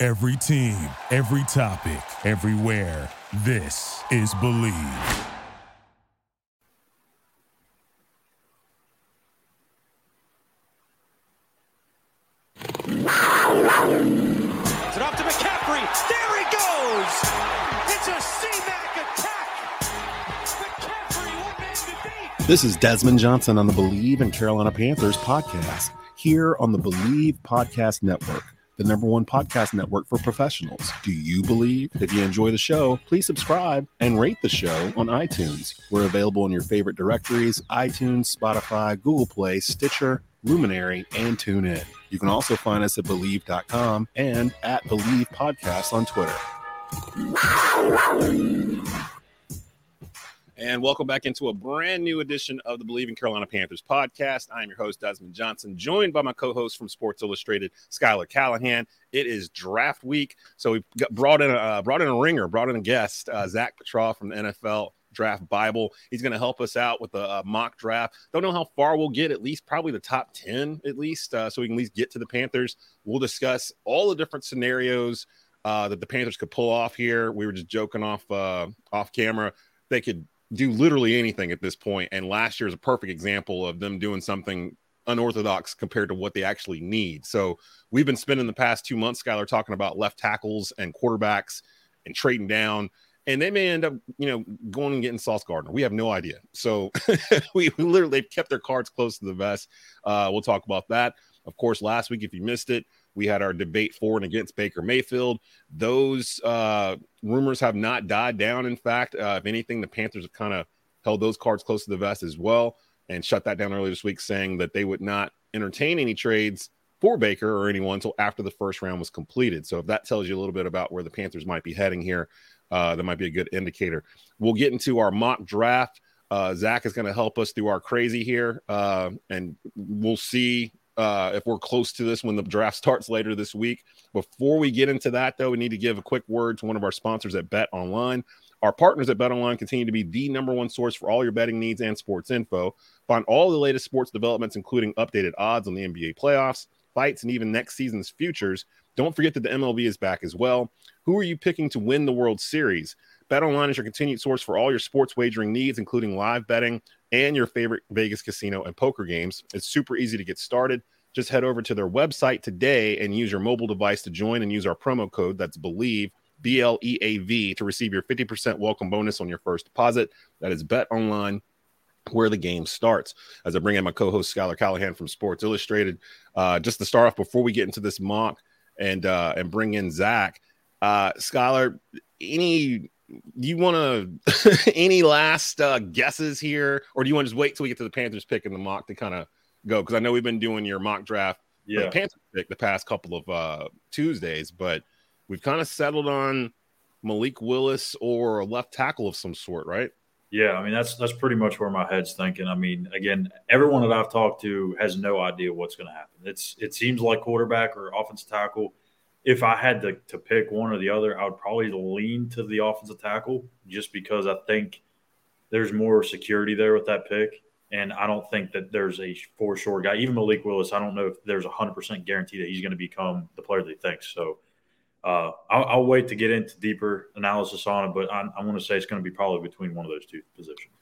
Every team, every topic, everywhere. This is Bleav. It's up to McCaffrey. There he goes. It's a C-Mac attack. McCaffrey, one man to beat. This is Desmond Johnson on the Bleav in Carolina Panthers podcast here on the Bleav Podcast Network, the number one podcast network for professionals. Do you believe? If you enjoy the show, please subscribe and rate the show on iTunes. We're available in your favorite directories iTunes, Spotify, Google Play, Stitcher, Luminary, and TuneIn. You can also find us at Bleav.com and at Bleav Podcast on Twitter. And welcome back into a brand new edition of the Bleav in Carolina Panthers podcast. I am your host, Desmond Johnson, joined by my co host from Sports Illustrated, Skylar Callahan. It is draft week. So we got brought in a uh, brought in a ringer, brought in a guest, uh, Zach Petrov from the NFL Draft Bible. He's going to help us out with a, a, mock draft. Don't know how far we'll get, at least probably the top 10, at least, uh, so we can at least get to the Panthers. We'll discuss all the different scenarios uh, that the Panthers could pull off here. We were just joking off uh, off camera. They could do literally anything at this point, and last year is a perfect example of them doing something unorthodox compared to what they actually need. So we've been spending the past two months, Skylar, talking about left tackles and quarterbacks and trading down and they may end up, you know, going and getting Sauce Gardner. We have no idea. So we, literally they've kept their cards close to the vest. Uh, we'll talk about that. Of course, last week, if you missed it, we had our debate for and against Baker Mayfield. Those uh, rumors have not died down. In fact, uh, if anything, the Panthers have kind of held those cards close to the vest as well and shut that down earlier this week, saying that they would not entertain any trades for Baker or anyone until after the first round was completed. So if that tells you a little bit about where the Panthers might be heading here, uh, that might be a good indicator. We'll get into our mock draft. Uh, Zach is going to help us through our crazy here, uh, and we'll see uh, if we're close to this when the draft starts later this week. Before we get into that, though, we need to give a quick word to one of our sponsors at Bet Online. Our partners at Bet Online continue to be the number one source for all your betting needs and sports info. Find all the latest sports developments, including updated odds on the NBA playoffs, fights, and even next season's futures. Don't forget that the MLB is back as well. Who are you picking to win the World Series? BetOnline is your continued source for all your sports wagering needs, including live betting and your favorite Vegas casino and poker games. It's super easy to get started. Just head over to their website today and use your mobile device to join and use our promo code that's Bleav, B L E A V, to receive your 50% welcome bonus on your first deposit. That is Bet Online where the game starts. As I bring in my co-host Skylar Callahan from Sports Illustrated, uh, just to start off before we get into this mock and uh, and bring in Zach, uh, Skylar, any you want to any last uh, guesses here, or do you want to just wait till we get to the Panthers pick in the mock to kind of go? Because I know we've been doing your mock draft yeah. the Panthers pick the past couple of uh, Tuesdays, but we've kind of settled on Malik Willis or a left tackle of some sort, right? Yeah, I mean that's that's pretty much where my head's thinking. I mean, again, everyone that I've talked to has no idea what's going to happen. It's it seems like quarterback or offensive tackle if I had to, to pick one or the other, I would probably lean to the offensive tackle just because I think there's more security there with that pick. And I don't think that there's a for sure guy. Even Malik Willis, I don't know if there's a 100% guarantee that he's going to become the player that he thinks. So uh, I'll, I'll, wait to get into deeper analysis on it, but I, I want to say it's going to be probably between one of those two positions.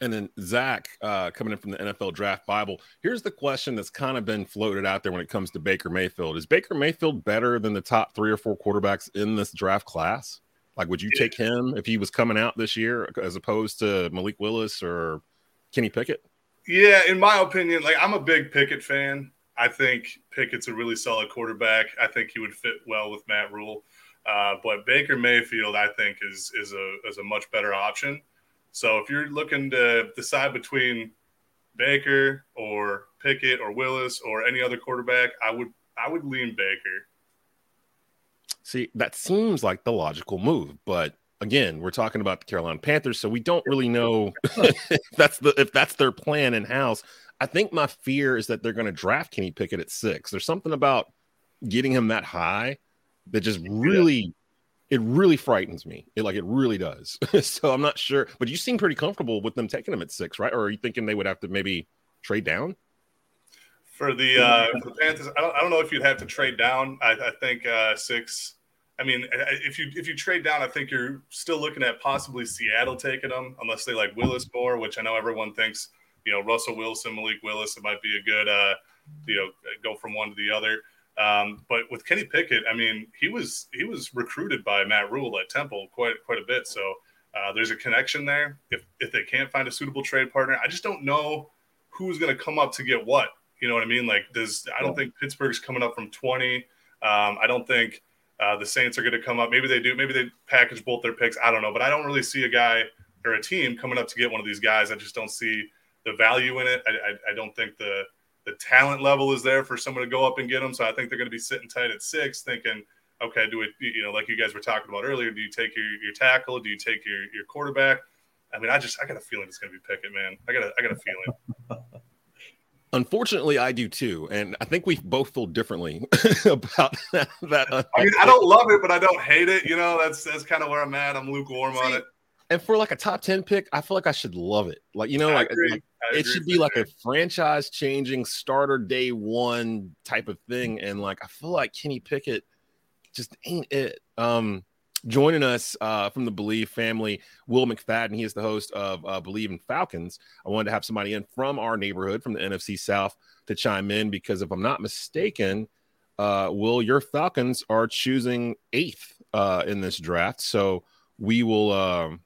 And then Zach, uh, coming in from the NFL Draft Bible, here's the question that's kind of been floated out there when it comes to Baker Mayfield: Is Baker Mayfield better than the top three or four quarterbacks in this draft class? Like, would you take him if he was coming out this year, as opposed to Malik Willis or Kenny Pickett? Yeah, in my opinion, like I'm a big Pickett fan. I think Pickett's a really solid quarterback. I think he would fit well with Matt Rhule. Uh, but Baker Mayfield, I think, is is a is a much better option. So if you're looking to decide between Baker or Pickett or Willis or any other quarterback, I would I would lean Baker. See, that seems like the logical move, but again, we're talking about the Carolina Panthers, so we don't really know if that's the if that's their plan in house. I think my fear is that they're going to draft Kenny Pickett at six. There's something about getting him that high that just really it really frightens me. It like it really does. so I'm not sure, but you seem pretty comfortable with them taking him at six, right? Or are you thinking they would have to maybe trade down? For the uh, for the Panthers, I don't, I don't know if you'd have to trade down. I, I think uh, six. I mean, if you if you trade down, I think you're still looking at possibly Seattle taking them, unless they like Willis more, which I know everyone thinks. You know, Russell Wilson, Malik Willis, it might be a good, uh, you know, go from one to the other. Um, but with Kenny Pickett, I mean, he was he was recruited by Matt Rhule at Temple quite quite a bit. So uh, there's a connection there. If if they can't find a suitable trade partner, I just don't know who's going to come up to get what. You know what I mean? Like, does I don't think Pittsburgh's coming up from 20. Um, I don't think uh, the Saints are going to come up. Maybe they do. Maybe they package both their picks. I don't know. But I don't really see a guy or a team coming up to get one of these guys. I just don't see the value in it. I, I, I don't think the the talent level is there for someone to go up and get them. So I think they're going to be sitting tight at six, thinking, okay, do it, you know, like you guys were talking about earlier, do you take your, your tackle? Do you take your, your quarterback? I mean, I just, I got a feeling it's going to be Pickett, man. I got a, I got a feeling. Unfortunately, I do too, and I think we both feel differently about that. that I mean, I don't love it, but I don't hate it. You know, that's that's kind of where I'm at. I'm lukewarm See, on it. And for like a top ten pick, I feel like I should love it. Like you know, like, like it should be like a franchise changing starter day one type of thing. And like I feel like Kenny Pickett just ain't it. Um, joining us uh, from the Bleav family, Will McFadden. He is the host of uh, Bleav in Falcons. I wanted to have somebody in from our neighborhood, from the NFC South, to chime in because if I'm not mistaken, uh, Will, your Falcons are choosing eighth uh, in this draft. So we will. Um,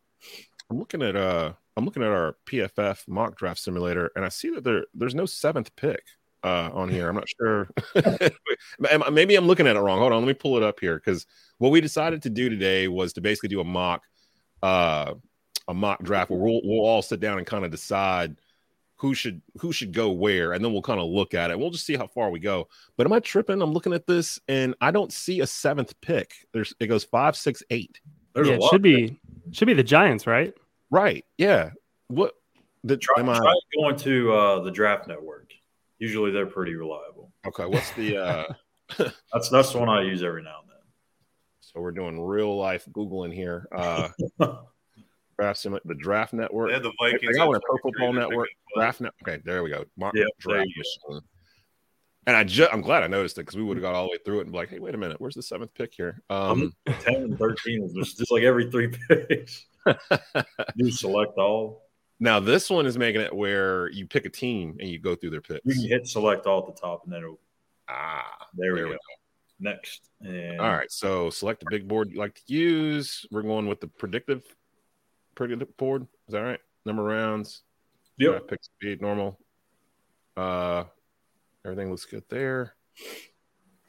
I'm looking at uh I'm looking at our PFF mock draft simulator, and I see that there there's no seventh pick uh, on here. I'm not sure. Maybe I'm looking at it wrong. Hold on, let me pull it up here because what we decided to do today was to basically do a mock uh, a mock draft where we'll we'll all sit down and kind of decide who should who should go where, and then we'll kind of look at it. We'll just see how far we go. But am I tripping? I'm looking at this, and I don't see a seventh pick. There's it goes five, six, eight. There's yeah, it should be should be the Giants, right? Right. Yeah. What the try, I... try going to uh, the draft network. Usually they're pretty reliable. Okay. What's the uh that's that's the one I use every now and then. So we're doing real life Googling here. Uh draft the draft network. Yeah, the Vikings. I want a Pro Football Network. Draft net. Okay, there we go. Mark, yeah, draft machine. And I just, I'm glad I noticed it because we would have got all the way through it and be like, hey, wait a minute, where's the seventh pick here? Um, 10 and 13 is just like every three picks. you select all. Now this one is making it where you pick a team and you go through their picks. You can hit select all at the top and then it'll ah there we, go. we go. Next. And all right. So select the big board you like to use. We're going with the predictive predictive board. Is that right? Number rounds. Yeah. Pick speed normal. Uh everything looks good there.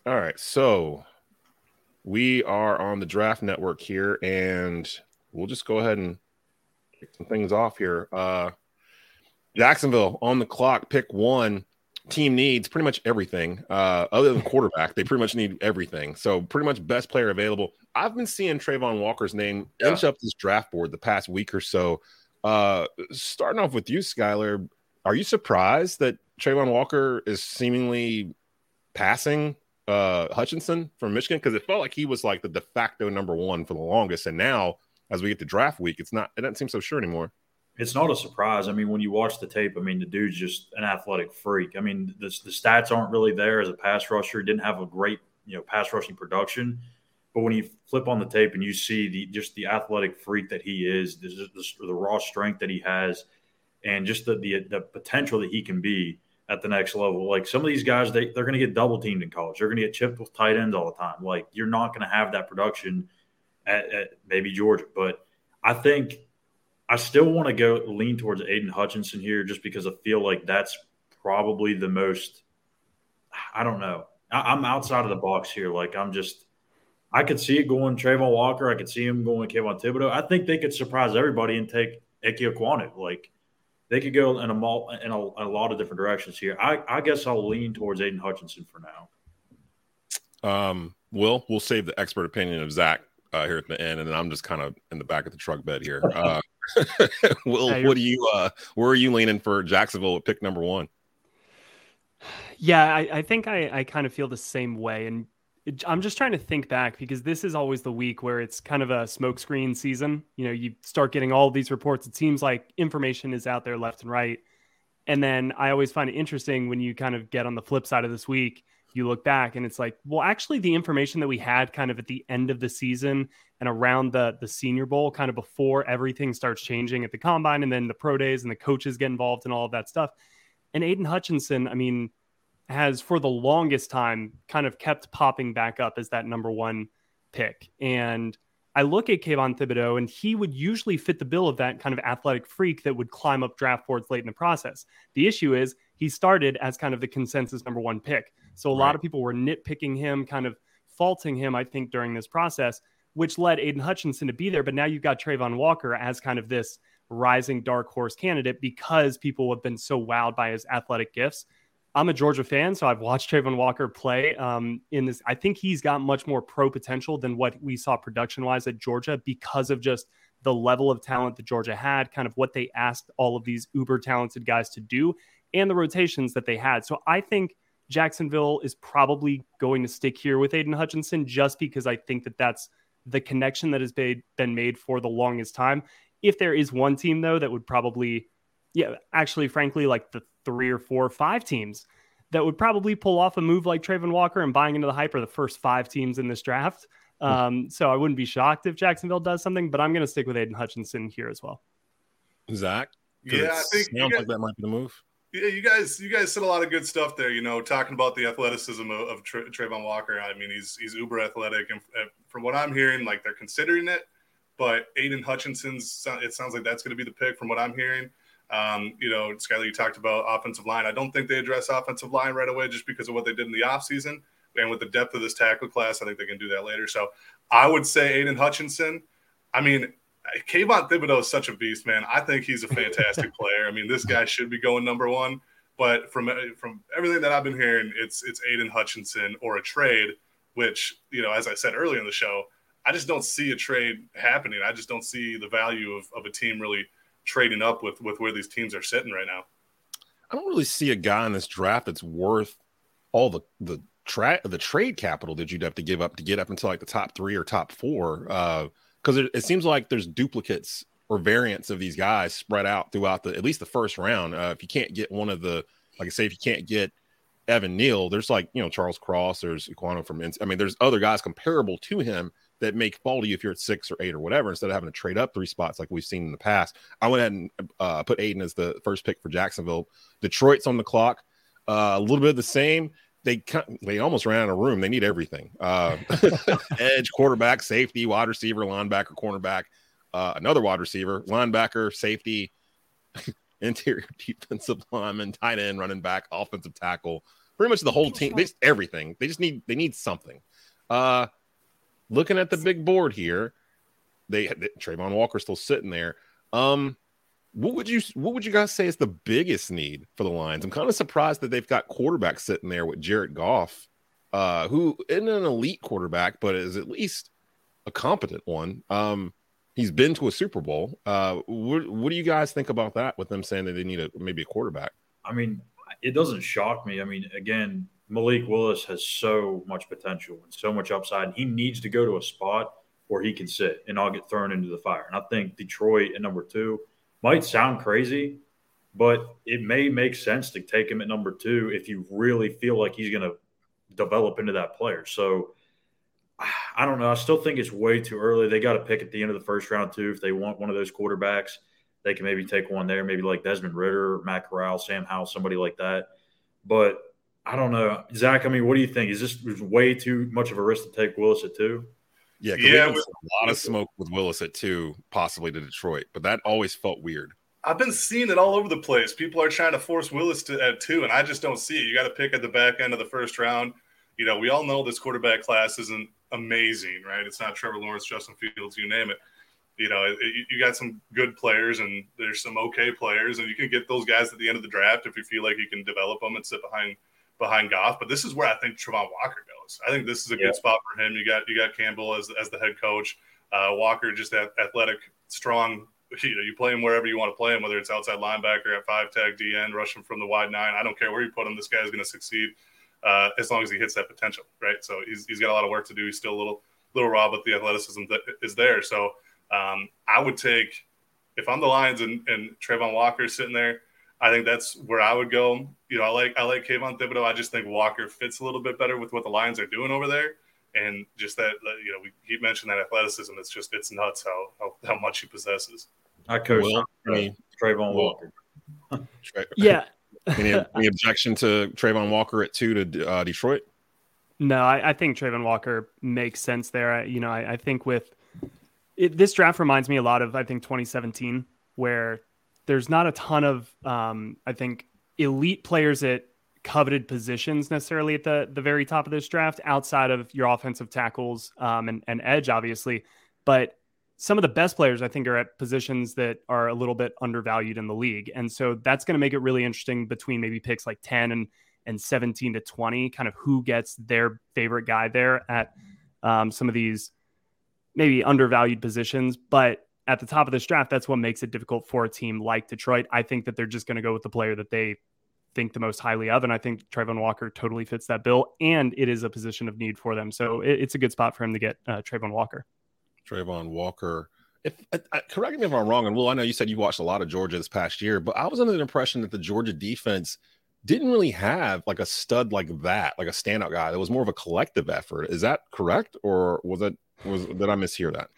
All right. So we are on the draft network here and we'll just go ahead and kick some things off here. Uh, Jacksonville on the clock, pick one. Team needs pretty much everything uh, other than quarterback. They pretty much need everything. So, pretty much best player available. I've been seeing Travon Walker's name yeah. inch up this draft board the past week or so. Uh, starting off with you, Skylar, are you surprised that Travon Walker is seemingly passing uh, Hutchinson from Michigan? Because it felt like he was like the de facto number one for the longest. And now as we get to draft week, it's not it doesn't seem so sure anymore. It's not a surprise. I mean, when you watch the tape, I mean, the dude's just an athletic freak. I mean, the, the stats aren't really there as a pass rusher. He didn't have a great, you know, pass rushing production. But when you flip on the tape and you see the just the athletic freak that he is, the, the, the raw strength that he has, and just the, the, the potential that he can be at the next level. Like some of these guys, they they're going to get double teamed in college. They're going to get chipped with tight ends all the time. Like you're not going to have that production at, at maybe Georgia. But I think I still want to go lean towards Aidan Hutchinson here just because I feel like that's probably the most. I don't know. I, am outside of the box here. Like I'm just. I could see it going Travon Walker. I could see him going Kayvon Thibodeaux. I think they could surprise everybody and take Ike Ekwonu. Like they could go in a, in a, in a lot of different directions here. I, I guess I'll lean towards Aidan Hutchinson for now. Um, Will, we'll save the expert opinion of Zach uh, here at the end, and then I'm just kind of in the back of the truck bed here. Uh, Will, yeah, what do you? Uh, where are you leaning for Jacksonville at pick number one? Yeah, I, I think I, I kind of feel the same way, and it, I'm just trying to think back because this is always the week where it's kind of a smokescreen season. You know, you start getting all these reports. It seems like information is out there left and right, and then I always find it interesting when you kind of get on the flip side of this week you look back and it's like, well, actually, the information that we had kind of at the end of the season and around the the Senior Bowl, kind of before everything starts changing at the combine, and then the pro days and the coaches get involved and all of that stuff. And Aidan Hutchinson, I mean, has for the longest time kind of kept popping back up as that number one pick. And I look at Kayvon Thibodeaux, and he would usually fit the bill of that kind of athletic freak that would climb up draft boards late in the process. The issue is he started as kind of the consensus number one pick. So a right. lot of people were nitpicking him, kind of faulting him, I think, during this process, which led Aidan Hutchinson to be there. But now you've got Travon Walker as kind of this rising dark horse candidate because people have been so wowed by his athletic gifts. I'm a Georgia fan, so I've watched Travon Walker play um, in this. I think he's got much more pro potential than what we saw production wise at Georgia because of just the level of talent that Georgia had, kind of what they asked all of these uber talented guys to do, and the rotations that they had. So I think Jacksonville is probably going to stick here with Aidan Hutchinson just because I think that that's the connection that has been made for the longest time. If there is one team, though, that would probably, yeah, actually, frankly, like the three or four or five teams that would probably pull off a move like Travon Walker and buying into the hype are the first five teams in this draft. Um, so I wouldn't be shocked if Jacksonville does something, but I'm going to stick with Aidan Hutchinson here as well. Zach? Yeah, I think sounds like that might be the move. Yeah, you guys, you guys said a lot of good stuff there. You know, talking about the athleticism of, of Tra- Travon Walker. I mean, he's he's uber athletic, and from what I'm hearing, like they're considering it. But Aidan Hutchinson's, it sounds like that's going to be the pick from what I'm hearing. Um, you know, Skyler, you talked about offensive line. I don't think they address offensive line right away just because of what they did in the offseason. And with the depth of this tackle class, I think they can do that later. So I would say Aidan Hutchinson. I mean, Kayvon Thibodeaux is such a beast, man. I think he's a fantastic player. I mean, this guy should be going number one. But from from everything that I've been hearing, it's it's Aidan Hutchinson or a trade, which you know, as I said earlier in the show, I just don't see a trade happening. I just don't see the value of, of a team really trading up with with where these teams are sitting right now. I don't really see a guy in this draft that's worth all the the tra- the trade capital that you'd have to give up to get up until like the top three or top four. Uh, because it, it, seems like there's duplicates or variants of these guys spread out throughout the at least the first round. Uh, if you can't get one of the, like I say, if you can't get Evan Neal, there's like you know Charles Cross, there's Ekwonu from. I mean, there's other guys comparable to him that make fall to you if you're at six or eight or whatever instead of having to trade up three spots like we've seen in the past. I went ahead and uh, put Aidan as the first pick for Jacksonville. Detroit's on the clock. Uh, a little bit of the same they they almost ran out of room. They need everything: uh, edge, quarterback, safety, wide receiver, linebacker, cornerback, uh, another wide receiver, linebacker, safety, interior defensive lineman, tight end, running back, offensive tackle. Pretty much the whole team. They just, everything. They just need they need something. Uh, looking at the big board here, they, they Travon Walker still sitting there. Um, what would you what would you guys say is the biggest need for the Lions? I'm kind of surprised that they've got quarterback sitting there with Jared Goff, uh, who isn't an elite quarterback, but is at least a competent one. Um, he's been to a Super Bowl. Uh, what, what do you guys think about that? With them saying that they need a maybe a quarterback. I mean, it doesn't shock me. I mean, again, Malik Willis has so much potential and so much upside. And he needs to go to a spot where he can sit and not get thrown into the fire. And I think Detroit at number two might sound crazy, but it may make sense to take him at number two if you really feel like he's going to develop into that player. So I don't know. I still think it's way too early. They got to pick at the end of the first round too. If they want one of those quarterbacks, they can maybe take one there, maybe like Desmond Ridder, Matt Corral, Sam Howell, somebody like that. But I don't know, Zach. I mean, what do you think? Is this way too much of a risk to take Willis at two? Yeah, yeah, with, a lot of smoke with Willis at two, possibly to Detroit, but that always felt weird. I've been seeing it all over the place. People are trying to force Willis to at two, and I just don't see it. You got to pick at the back end of the first round. You know, we all know this quarterback class isn't amazing, right? It's not Trevor Lawrence, Justin Fields, you name it. You know, it, you got some good players, and there's some okay players, and you can get those guys at the end of the draft if you feel like you can develop them and sit behind behind Goff, but this is where I think Travon Walker goes. I think this is a yeah. good spot for him. You got you got Campbell as, as the head coach. Uh, Walker just that athletic, strong. You know, you play him wherever you want to play him, whether it's outside linebacker at five tag DN, rushing from the wide nine. I don't care where you put him. This guy is going to succeed uh, as long as he hits that potential, right? So he's, he's got a lot of work to do. He's still a little little raw, but the athleticism that is there. So um, I would take if I'm the Lions and, and Travon Walker is sitting there. I think that's where I would go. You know, I like I like Kayvon Thibodeaux. I just think Walker fits a little bit better with what the Lions are doing over there, and just that you know we keep mentioning that athleticism. It's just it's nuts how how, how much he possesses. I coach Will, any, Travon Walker. yeah. any, any, objection to Travon Walker at two to uh, Detroit? No, I, I, think Travon Walker makes sense there. I, you know, I, I think with it, this draft reminds me a lot of I think 2017, where there's not a ton of um, I think elite players at coveted positions necessarily at the the very top of this draft outside of your offensive tackles um, and, and edge obviously. But some of the best players I think are at positions that are a little bit undervalued in the league. And so that's going to make it really interesting between maybe picks like 10 and and 17 to 20 kind of who gets their favorite guy there at um, some of these maybe undervalued positions. But at the top of this draft, that's what makes it difficult for a team like Detroit. I think that they're just going to go with the player that they think the most highly of. And I think Travon Walker totally fits that bill. And it is a position of need for them. So it, it's a good spot for him to get uh, Travon Walker. Travon Walker. If uh, uh, correct me if I'm wrong, and Will, I know you said you watched a lot of Georgia this past year, but I was under the impression that the Georgia defense didn't really have like a stud like that, like a standout guy. That was more of a collective effort. Is that correct, or was it was did I mishear that?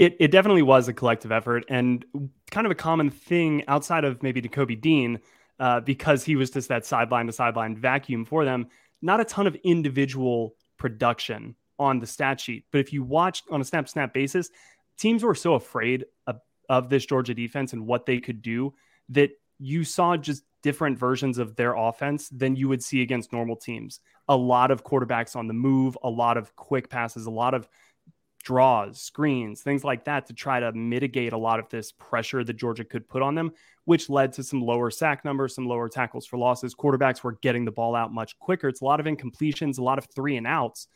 It, it definitely was a collective effort and kind of a common thing outside of maybe Nakobe Dean, uh, because he was just that sideline to sideline vacuum for them. Not a ton of individual production on the stat sheet, but if you watch on a snap snap basis, teams were so afraid of, of this Georgia defense and what they could do that you saw just different versions of their offense than you would see against normal teams. A lot of quarterbacks on the move, a lot of quick passes, a lot of draws, screens, things like that to try to mitigate a lot of this pressure that Georgia could put on them, which led to some lower sack numbers, some lower tackles for losses. Quarterbacks were getting the ball out much quicker. It's a lot of incompletions, a lot of three and outs,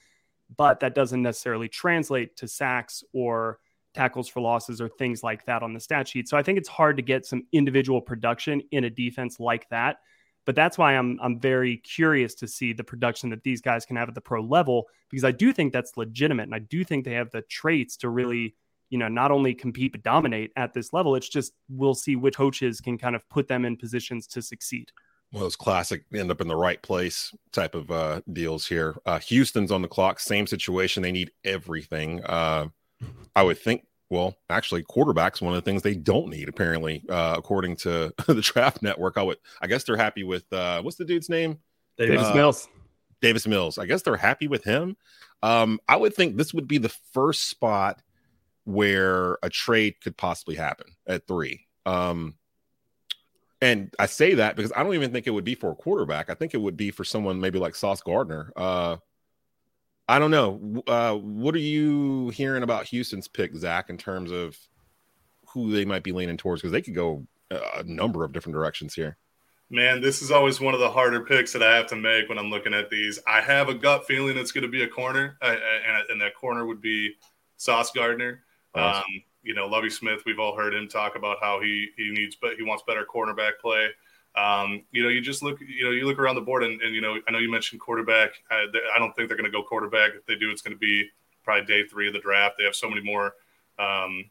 but that doesn't necessarily translate to sacks or tackles for losses or things like that on the stat sheet. So I think it's hard to get some individual production in a defense like that but that's why I'm I'm very curious to see the production that these guys can have at the pro level because I do think that's legitimate and I do think they have the traits to really you know not only compete but dominate at this level. It's just we'll see which coaches can kind of put them in positions to succeed. Well, those classic end up in the right place type of uh, deals here. Uh, Houston's on the clock, same situation. They need everything. Uh, I would think well, actually, quarterbacks one of the things they don't need apparently, uh, according to the Draft Network. I would, I guess they're happy with uh, what's the dude's name? Davis uh, Mills. Davis Mills. I guess they're happy with him. Um, I would think this would be the first spot where a trade could possibly happen at three. Um, and I say that because I don't even think it would be for a quarterback. I think it would be for someone maybe like Sauce Gardner. Uh, I don't know. Uh, what are you hearing about Houston's pick, Zach, in terms of who they might be leaning towards? Because they could go a number of different directions here. Man, this is always one of the harder picks that I have to make when I'm looking at these. I have a gut feeling it's going to be a corner, uh, and, and that corner would be Sauce Gardner. Awesome. Um, you know, Lovie Smith. We've all heard him talk about how he he needs, but he wants better cornerback play. Um, you know, you just look, you know, you look around the board, and, and you know, I know you mentioned quarterback. I, I don't think they're going to go quarterback. If they do, it's going to be probably day three of the draft. They have so many more um,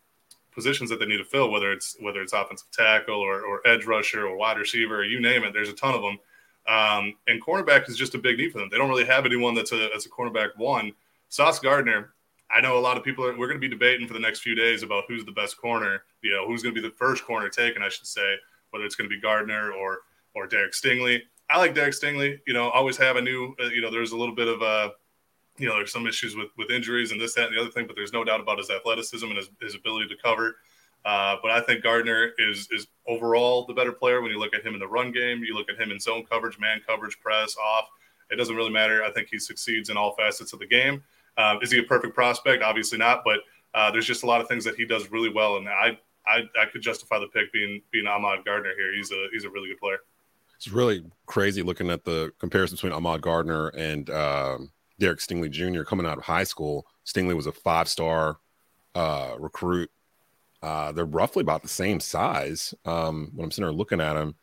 positions that they need to fill, whether it's whether it's offensive tackle or, or edge rusher or wide receiver, or you name it. There's a ton of them, um, and cornerback is just a big need for them. They don't really have anyone that's a that's a cornerback one. Sauce Gardner. I know a lot of people are. We're going to be debating for the next few days about who's the best corner. You know, who's going to be the first corner taken, I should say whether it's going to be Gardner or or Derek Stingley. I like Derek Stingley. You know, always have a new. Uh, you know, there's a little bit of a. Uh, you know, there's some issues with with injuries and this, that, and the other thing, but there's no doubt about his athleticism and his, his ability to cover. Uh, but I think Gardner is is overall the better player when you look at him in the run game. You look at him in zone coverage, man coverage, press, off. It doesn't really matter. I think he succeeds in all facets of the game. Uh, is he a perfect prospect? Obviously not, but uh, there's just a lot of things that he does really well, and I I, I could justify the pick being being Ahmad Gardner here. He's a he's a really good player. It's really crazy looking at the comparison between Ahmad Gardner and um, Derek Stingley Jr. coming out of high school. Stingley was a five star uh, recruit. Uh, they're roughly about the same size. Um, when I'm sitting there looking at them,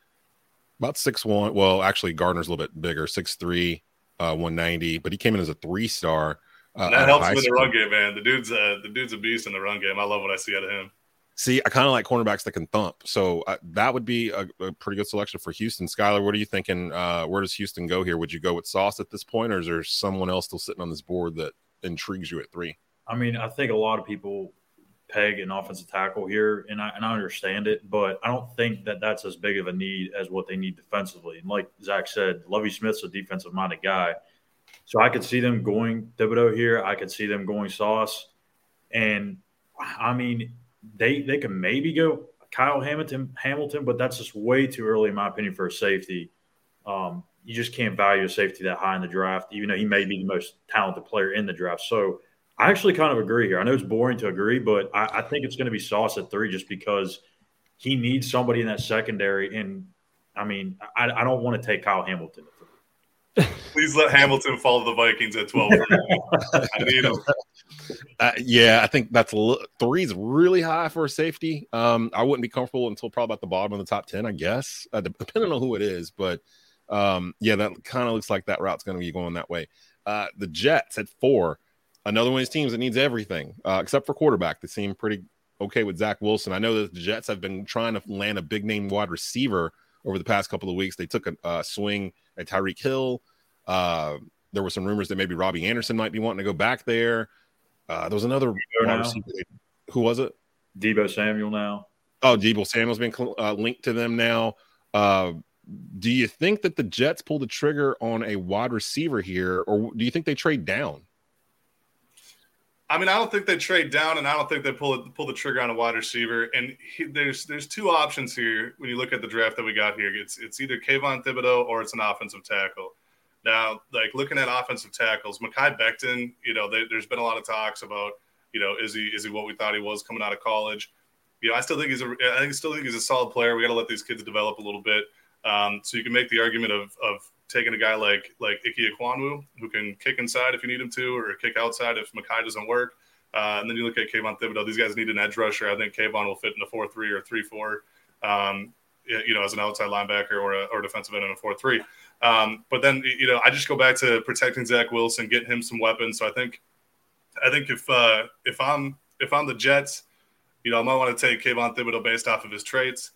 about six one. Well, actually, Gardner's a little bit bigger, six three, uh, 190, but he came in as a three star. Uh, that helps him in the run game, man. The dude's uh, the dude's a beast in the run game. I love what I see out of him. See, I kind of like cornerbacks that can thump. So uh, that would be a, a, pretty good selection for Houston. Skylar, what are you thinking? Uh, where does Houston go here? Would you go with Sauce at this point, or is there someone else still sitting on this board that intrigues you at three? I mean, I think a lot of people peg an offensive tackle here, and I, and I understand it, but I don't think that that's as big of a need as what they need defensively. And like Zach said, Lovie Smith's a defensive minded guy. So I could see them going Thibodeaux here. I could see them going Sauce. And I mean, they they can maybe go Kyle Hamilton, Hamilton, but that's just way too early, in my opinion, for a safety. Um, you just can't value a safety that high in the draft, even though he may be the most talented player in the draft. So I actually kind of agree here. I know it's boring to agree, but I, I think it's going to be Sauce at three just because he needs somebody in that secondary. And I mean, I, I don't want to take Kyle Hamilton Please let Hamilton follow the Vikings at 12. I need him. Uh, yeah, I think that's a three is really high for a safety. Um, I wouldn't be comfortable until probably about the bottom of the top 10, I guess, uh, depending on who it is. But um, yeah, that kind of looks like that route's going to be going that way. Uh, the Jets at four, another one of these teams that needs everything uh, except for quarterback. They seem pretty okay with Zach Wilson. I know that the Jets have been trying to land a big name wide receiver over the past couple of weeks. They took a, a swing at Tyreek Hill. Uh, there were some rumors that maybe Robbie Anderson might be wanting to go back there. Uh, there was another who was it? Deebo Samuel now. Oh, Deebo Samuel's been uh, linked to them now. Uh, do you think that the Jets pull the trigger on a wide receiver here, or do you think they trade down? I mean, I don't think they trade down, and I don't think they pull pull the trigger on a wide receiver. And he, there's there's two options here when you look at the draft that we got here. It's it's either Kayvon Thibodeaux or it's an offensive tackle. Now, like looking at offensive tackles, Mekhi Becton, you know, they, there's been a lot of talks about, you know, is he is he what we thought he was coming out of college? You know, I still think he's a I still think he's a solid player. We got to let these kids develop a little bit. Um, so you can make the argument of of taking a guy like like Ike Ekwonu, who can kick inside if you need him to, or kick outside if Mekhi doesn't work. Uh, and then you look at Kayvon Thibodeaux. These guys need an edge rusher. I think Kayvon will fit in a four-three or three-four. Um, you know, as an outside linebacker or a or defensive end in a four-three. Um, but then you know, I just go back to protecting Zach Wilson, getting him some weapons. So I think, I think if uh, if I'm if I'm the Jets, you know, I might want to take Kayvon Thibodeaux based off of his traits.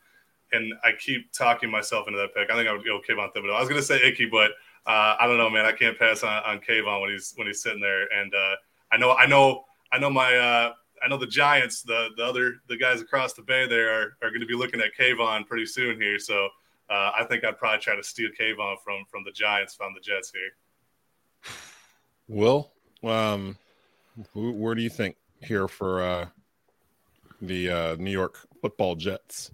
And I keep talking myself into that pick. I think I would go Kayvon Thibodeaux. I was going to say Icky, but uh, I don't know, man. I can't pass on, on Kayvon when he's when he's sitting there. And uh, I know, I know, I know my. Uh, I know the Giants, the the other the guys across the bay there are, are going to be looking at Kayvon pretty soon here. So uh, I think I'd probably try to steal Kayvon from from the Giants from the Jets here. Will, um, who, where do you think here for uh, the uh, New York Football Jets?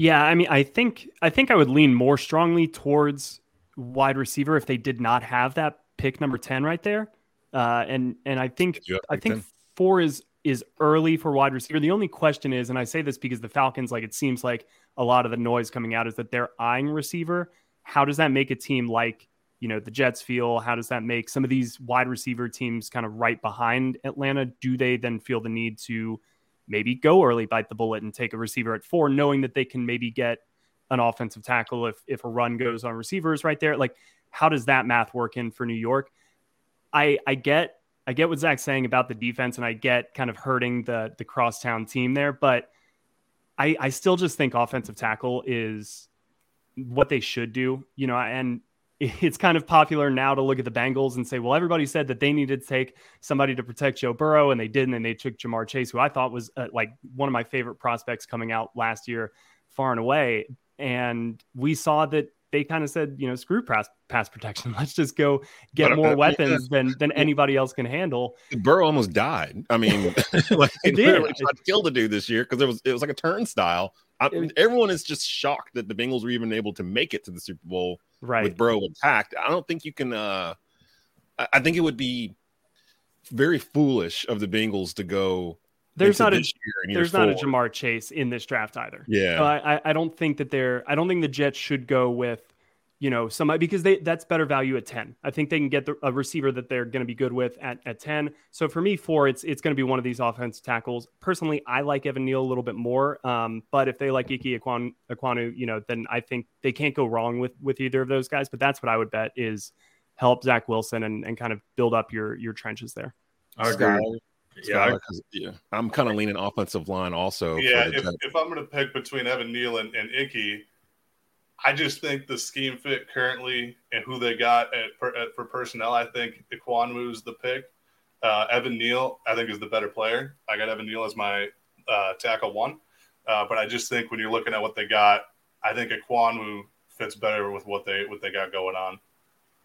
Yeah, I mean, I think I think I would lean more strongly towards wide receiver if they did not have that pick number ten right there. Uh, and and I think I think 10? four is is early for wide receiver. The only question is, and I say this because the Falcons, like it seems like a lot of the noise coming out is that they're eyeing receiver. How does that make a team like, you know, the Jets feel? How does that make some of these wide receiver teams kind of right behind Atlanta? Do they then feel the need to maybe go early, bite the bullet, and take a receiver at four, knowing that they can maybe get an offensive tackle if if a run goes on receivers right there? Like, how does that math work in for New York? I I get I get what Zach's saying about the defense, and I get kind of hurting the the crosstown team there, but I I still just think offensive tackle is what they should do, you know, and it's kind of popular now to look at the Bengals and say, well, everybody said that they needed to take somebody to protect Joe Burrow, and they didn't, and they took Ja'Marr Chase, who I thought was uh, like one of my favorite prospects coming out last year, far and away. And we saw that they kind of said, you know, screw pass pass protection. Let's just go get but, more uh, weapons yeah. than than anybody else can handle. Burrow almost died. I mean, like he did. Tried to kill the dude this year because it was it was like a turnstile. I, everyone is just shocked that the Bengals were even able to make it to the Super Bowl right. with Burrow intact. I don't think you can. uh I, I think it would be very foolish of the Bengals to go there's not a there's not a Ja'Marr Chase in this draft either. Yeah, so I I don't think that they're I don't think the Jets should go with you know, somebody because they that's better value at 10. I think they can get the, a receiver that they're going to be good with at, at 10. So for me, four, it's it's going to be one of these offensive tackles. Personally, I like Evan Neal a little bit more. Um, but if they like Ike Ekwonu, Ekwonu, you know, then I think they can't go wrong with with either of those guys. But that's what I would bet is help Zach Wilson and, and kind of build up your your trenches there. I agree. Yeah, yeah, I'm kind of leaning offensive line also. Yeah, if, if, I'm going to pick between Evan Neal and, and Ickey, I just think the scheme fit currently and who they got at, at for personnel. I think Ekwonu is the pick. Uh, Evan Neal, I think, is the better player. I got Evan Neal as my uh, tackle one, uh, but I just think when you're looking at what they got, I think Ekwonu fits better with what they what they got going on.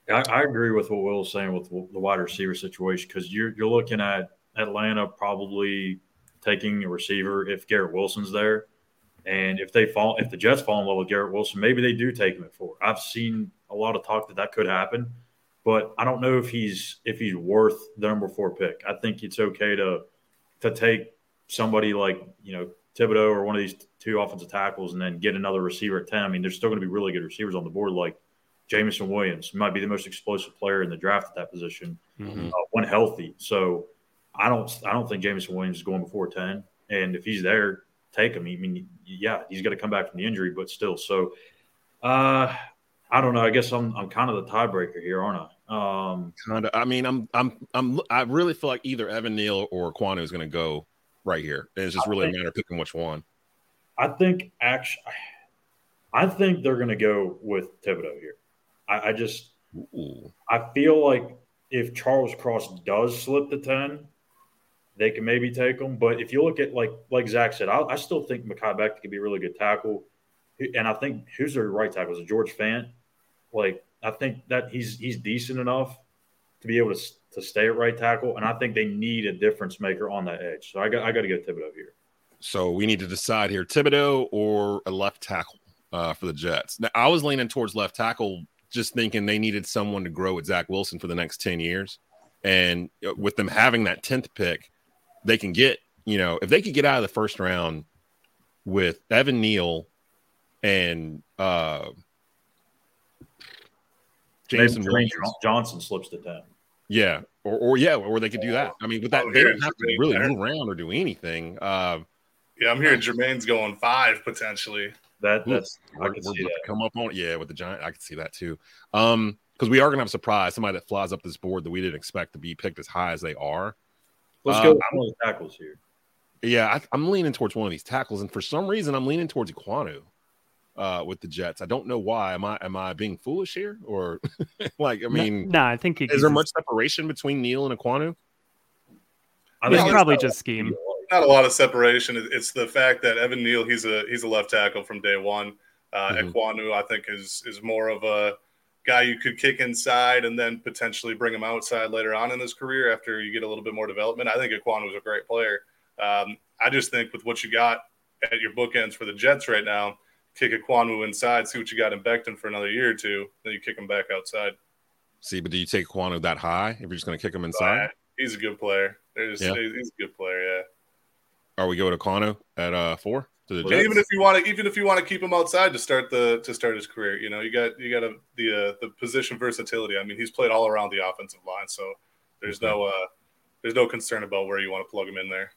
I, I agree with what Will was saying with the wide receiver situation because you're you're looking at Atlanta probably taking a receiver if Garrett Wilson's there. And if they fall, if the Jets fall in love with Garrett Wilson, maybe they do take him at four. I've seen a lot of talk that that could happen, but I don't know if he's if he's worth the number four pick. I think it's okay to to take somebody like you know Thibodeaux or one of these two offensive tackles and then get another receiver at ten. I mean, there's still going to be really good receivers on the board like Jameson Williams might be the most explosive player in the draft at that position mm-hmm. uh, when healthy. So I don't I don't think Jameson Williams is going before ten. And if he's there, take him. I mean, yeah, he's got to come back from the injury, but still. So, uh, I don't know. I guess I'm I'm kind of the tiebreaker here, aren't I? Um, kind of. I mean, I'm I'm I'm I really feel like either Evan Neal or Ekwonu is going to go right here. And it's just really think, a matter of picking which one. I think actually, I think they're going to go with Thibodeaux here. I, I just Ooh. I feel like if Charles Cross does slip the ten, they can maybe take them. But if you look at like like Zach said, I, I still think Mekhi Becton could be a really good tackle. And I think who's their right tackle? Is George Fant? Like I think that he's he's decent enough to be able to to stay at right tackle. And I think they need a difference maker on that edge. So I got I got to get Thibodeaux here. So we need to decide here: Thibodeaux or a left tackle uh, for the Jets. Now I was leaning towards left tackle, just thinking they needed someone to grow with Zach Wilson for the next ten years. And uh, with them having that tenth pick, they can get, you know, if they could get out of the first round with Evan Neal and uh Jason Johnson slips to 10. Yeah. Or, or yeah, or they could do that. I mean, with that, oh, they don't have to really move around or do anything. Uh, yeah, I'm hearing Jermaine's going five potentially. That that's I can see that. come up on yeah with the giant. I can see that too. Um, because we are gonna have a surprise, somebody that flies up this board that we didn't expect to be picked as high as they are. Let's go uh, with one of the tackles here. Yeah, I, am leaning towards one of these tackles, and for some reason, I'm leaning towards Ekwonu uh, with the Jets. I don't know why. Am I am I being foolish here, or like I mean, no, nah, I think is there much separation between Neal and Ekwonu? I think probably just scheme. Not a lot of separation. It's the fact that Evan Neal, he's a he's a left tackle from day one. Uh, mm-hmm. Ekwonu, I think, is is more of a guy you could kick inside and then potentially bring him outside later on in his career after you get a little bit more development. I think Ekwonu was a great player. Um, I just think with what you got at your bookends for the Jets right now, kick Ekwonu inside, see what you got in Becton for another year or two, then you kick him back outside. See, but do you take Ekwonu that high if you're just going to kick him inside? Uh, he's a good player. Yeah. He's a good player, yeah. Are we going to Ekwonu at uh, four? To the well, Even if you want to, even if you want to keep him outside to start the to start his career, you know, you got you got a, the uh, the position versatility. I mean, he's played all around the offensive line, so there's no uh, there's no concern about where you want to plug him in there.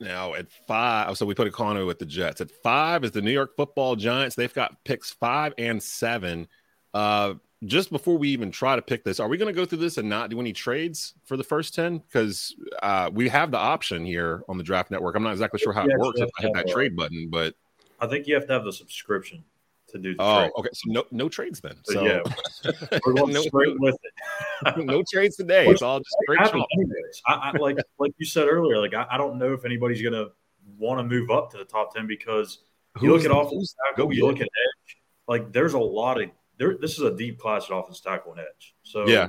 Now at five, so we put Ekwonu with the Jets. At five is the New York Football Giants. They've got picks five and seven. Uh, just before we even try to pick this, are we going to go through this and not do any trades for the first 10? Because uh, we have the option here on the Draft Network. I'm not exactly sure how it works if I hit that trade button, but I think you have to have the subscription to do the oh, trade. okay. So no, no trades then. So, yeah, we're going no, straight with it. no trades today. It's all just straight anyways. I, I, like like you said earlier. Like I, I don't know if anybody's going to want to move up to the top 10 because you look at offense tackle, you look at edge. Like there's a lot of there, this is a deep class at offense tackle and edge. So yeah,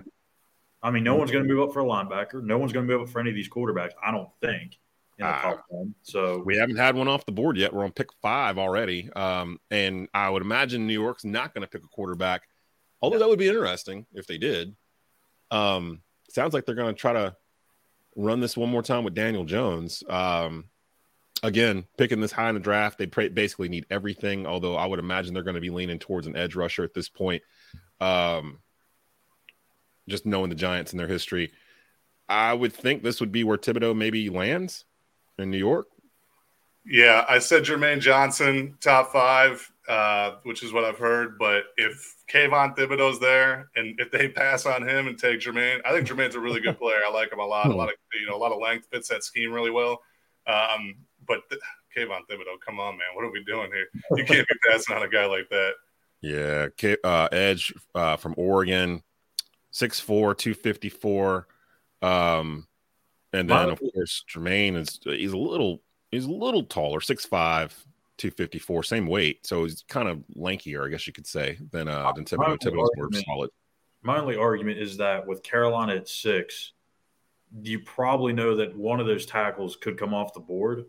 I mean, no one's going to move up for a linebacker. No one's going to move up for any of these quarterbacks. I don't think. In the uh. So we haven't had one off the board yet. We're on pick five already, um, and I would imagine New York's not going to pick a quarterback. Although that would be interesting if they did. Um, sounds like they're going to try to run this one more time with Daniel Jones. Um, again, picking this high in the draft, they basically need everything. Although I would imagine they're going to be leaning towards an edge rusher at this point. Um, just knowing the Giants and their history, I would think this would be where Thibodeaux maybe lands in New York. Yeah, I said Jermaine Johnson top five, uh, which is what I've heard. But if Kayvon Thibodeaux's there, and if they pass on him and take Jermaine, I think Jermaine's a really good player. I like him a lot. A lot of you know, a lot of length fits that scheme really well. Um, but th- Kayvon Thibodeaux, come on, man, what are we doing here? You can't be passing on a guy like that. Yeah, uh, Edge uh, from Oregon, 6'4", 254. Um, and then of course Jermaine is he's a little he's a little taller, 6'5", 254, same weight. So he's kind of lankier, I guess you could say, than uh than Thibodeaux. Thibodeaux's more solid. My only argument is that with Carolina at six, you probably know that one of those tackles could come off the board.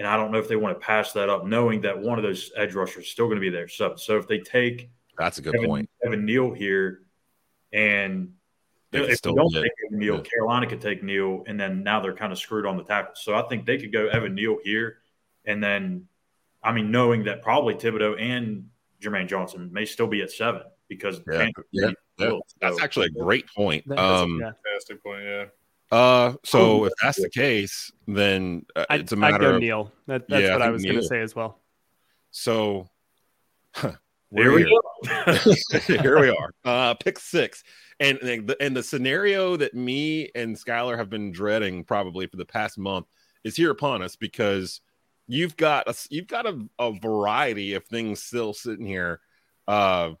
And I don't know if they want to pass that up, knowing that one of those edge rushers is still going to be there. So, so if they take that's a good Evan, point. Evan Neal here, and they if they don't take Evan Neal, yeah. Carolina could take Neal, and then now they're kind of screwed on the tackle. So I think they could go Evan Neal here, and then, I mean, knowing that probably Thibodeaux and Jermaine Johnson may still be at seven because yeah, yeah, yeah. that's actually a great point. That's Um, fantastic point. Yeah. Uh, so oh, if that's the case, then uh, it's a matter I'd go of Neal. That, that's yeah, what I, I was going to say as well. So huh, here we go. here we are. Uh, pick six, and and the, and the scenario that me and Skylar have been dreading probably for the past month is here upon us because you've got a you've got a, a variety of things still sitting here. Uh,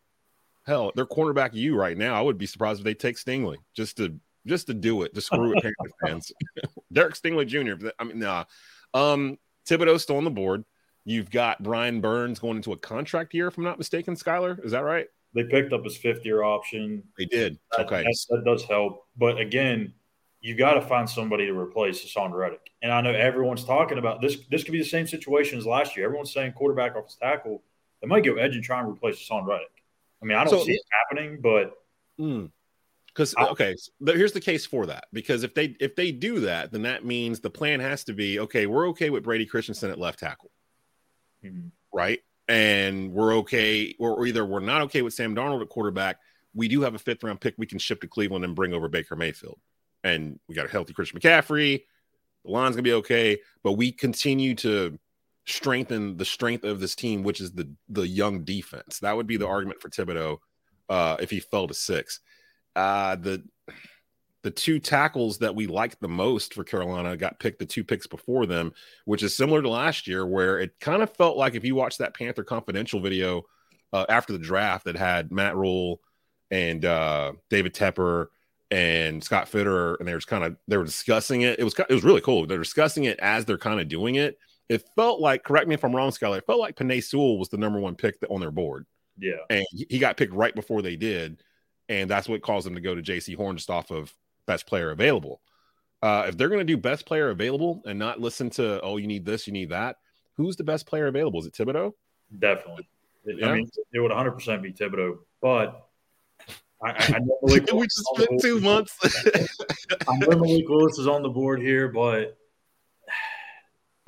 hell, they're cornerback you right now. I would be surprised if they take Stingley just to just to do it, to screw with Panthers fans. Derek Stingley Jr. I mean, nah. Um, Thibodeaux's still on the board. You've got Brian Burns going into a contract year, if I'm not mistaken. Skyler, is that right? They picked up his fifth year option. They did. That, okay, that, that does help. But again, you got to find somebody to replace Haason Reddick. And I know everyone's talking about this. This could be the same situation as last year. Everyone's saying quarterback off his tackle. They might go edge and try and replace Haason Reddick. I mean, I don't so, see it happening, but mm. Because okay, so here's the case for that. Because if they if they do that, then that means the plan has to be okay. We're okay with Brady Christensen at left tackle, mm-hmm. right? And we're okay, or either we're not okay with Sam Darnold at quarterback. We do have a fifth round pick we can ship to Cleveland and bring over Baker Mayfield, and we got a healthy Christian McCaffrey. The line's gonna be okay, but we continue to strengthen the strength of this team, which is the the young defense. That would be the mm-hmm. argument for Thibodeaux uh, if he fell to six uh, the the two tackles that we liked the most for Carolina got picked the two picks before them, which is similar to last year, where it kind of felt like if you watch that Panther Confidential video uh, after the draft that had Matt Rhule and uh, David Tepper and Scott Fitterer, and they were kind of they were discussing it. It was it was really cool. They're discussing it as they're kind of doing it. It felt like, correct me if I'm wrong, Skylar. It felt like Penei Sewell was the number one pick on their board. Yeah, and he got picked right before they did and that's what caused them to go to Jaycee Horn just off of best player available. Uh, if they're going to do best player available and not listen to oh you need this you need that, who's the best player available? Is it Thibodeaux? Definitely. Yeah. I mean, it would 100 percent be Thibodeaux, but I, I know Malik we just spent two months. I know Malik Willis is on the board here, but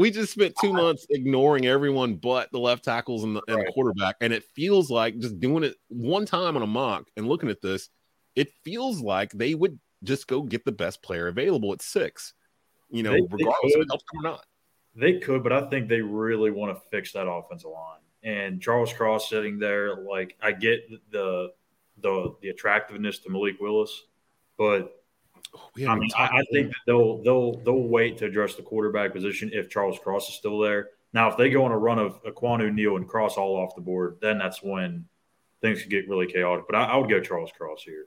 we just spent two uh-huh. months ignoring everyone but the left tackles and the, and the quarterback. And it feels like just doing it one time on a mock and looking at this, it feels like they would just go get the best player available at six, you know, they, regardless they if it or not. They could, but I think they really want to fix that offensive line. And Charles Cross sitting there, like I get the the the attractiveness to Malik Willis, but I mean, I, I, think they'll they'll they'll wait to address the quarterback position if Charles Cross is still there. Now, if they go on a run of Ekwonu Neal and Cross all off the board, then that's when things could get really chaotic. But I, I would go Charles Cross here.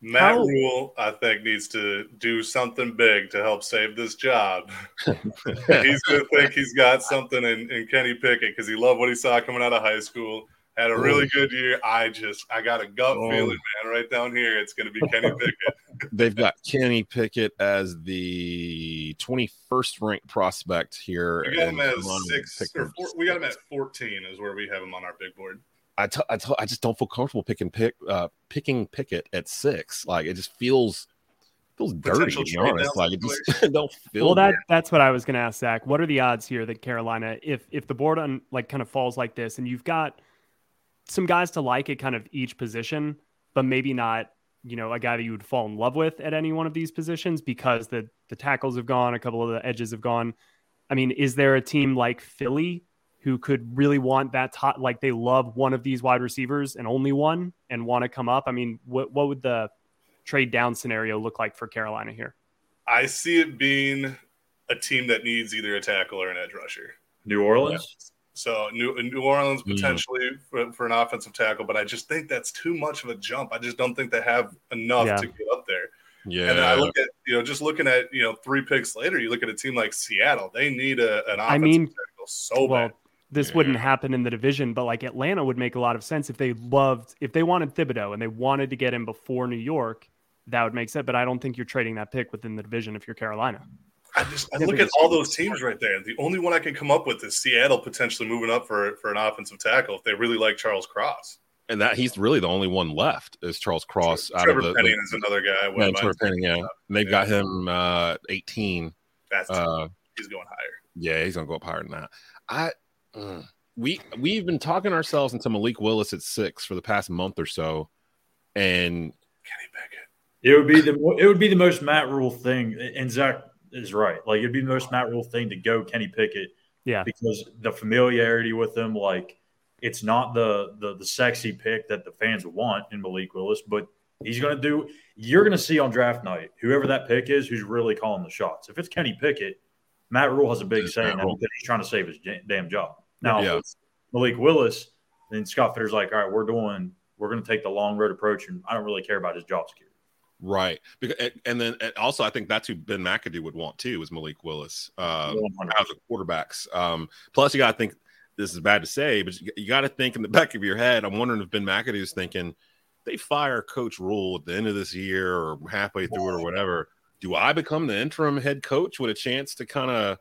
Matt How? Rhule, I think, needs to do something big to help save this job. he's going to think he's got something in, in Kenny Pickett because he loved what he saw coming out of high school had a really oh. good year. I just I got a gut oh. feeling, man, right down here. It's going to be Kenny Pickett. They've got Kenny Pickett as the 21st ranked prospect here. We got him as six. Four, we got him at 14 is where we have him on our big board. I, t- I, t- I just don't feel comfortable picking pick uh, picking Pickett at six. Like it just feels feels dirty to be honest. Like it just don't feel. Well, that that's what I was going to ask Zach. What are the odds here that Carolina, if if the board on like kind of falls like this, and you've got some guys to like at kind of each position, but maybe not you know a guy that you would fall in love with at any one of these positions because the the tackles have gone, a couple of the edges have gone. I mean, is there a team like Philly who could really want that top, like they love one of these wide receivers and only one and want to come up? I mean, what what would the trade down scenario look like for Carolina here? I see it being a team that needs either a tackle or an edge rusher. New Orleans. Yeah. So New, New Orleans mm. potentially mm. for, for, an offensive tackle, but I just think that's too much of a jump. I just don't think they have enough yeah. to get up there. Yeah. And I look at you know just looking at you know three picks later, you look at a team like Seattle. They need a, an offensive I mean, tackle so well, bad. This yeah. wouldn't happen in the division, but like Atlanta would make a lot of sense if they loved if they wanted Thibodeaux and they wanted to get him before New York that would make sense. But I don't think you're trading that pick within the division if you're Carolina. I just I look at all those teams right there. The only one I can come up with is Seattle potentially moving up for for an offensive tackle if they really like Charles Cross. And that he's really the only one left is Charles Cross. Trevor, out of the, Penning the, is another guy. Yeah, Trevor Penning, yeah. And they've yeah. got him uh, 18. That's uh, he's going higher. Yeah, he's gonna go up higher than that. I mm, we we've been talking ourselves into Malik Willis at six for the past month or so, and Kenny Pickett. It would be the it would be the most Matt Rhule thing, and Zach is right. Like it'd be the most Matt Rhule thing to go Kenny Pickett, yeah, because the familiarity with him, like it's not the the the sexy pick that the fans want in Malik Willis, but he's going to do. You're going to see on draft night whoever that pick is, who's really calling the shots. If it's Kenny Pickett, Matt Rhule has a big say in that because he's trying to save his damn job. Now, yeah. Malik Willis, then Scott Fitterer's like, all right, we're doing, we're going to take the long road approach, and I don't really care about his job security. Right. Because, and then also, I think that's who Ben McAdoo would want too, is Malik Willis uh, out of the quarterbacks. Um, plus, you got to think this is bad to say, but you, got to think in the back of your head. I'm wondering if Ben McAdoo is thinking they fire Coach Rhule at the end of this year or halfway through it or whatever. Do I become the interim head coach with a chance to kind of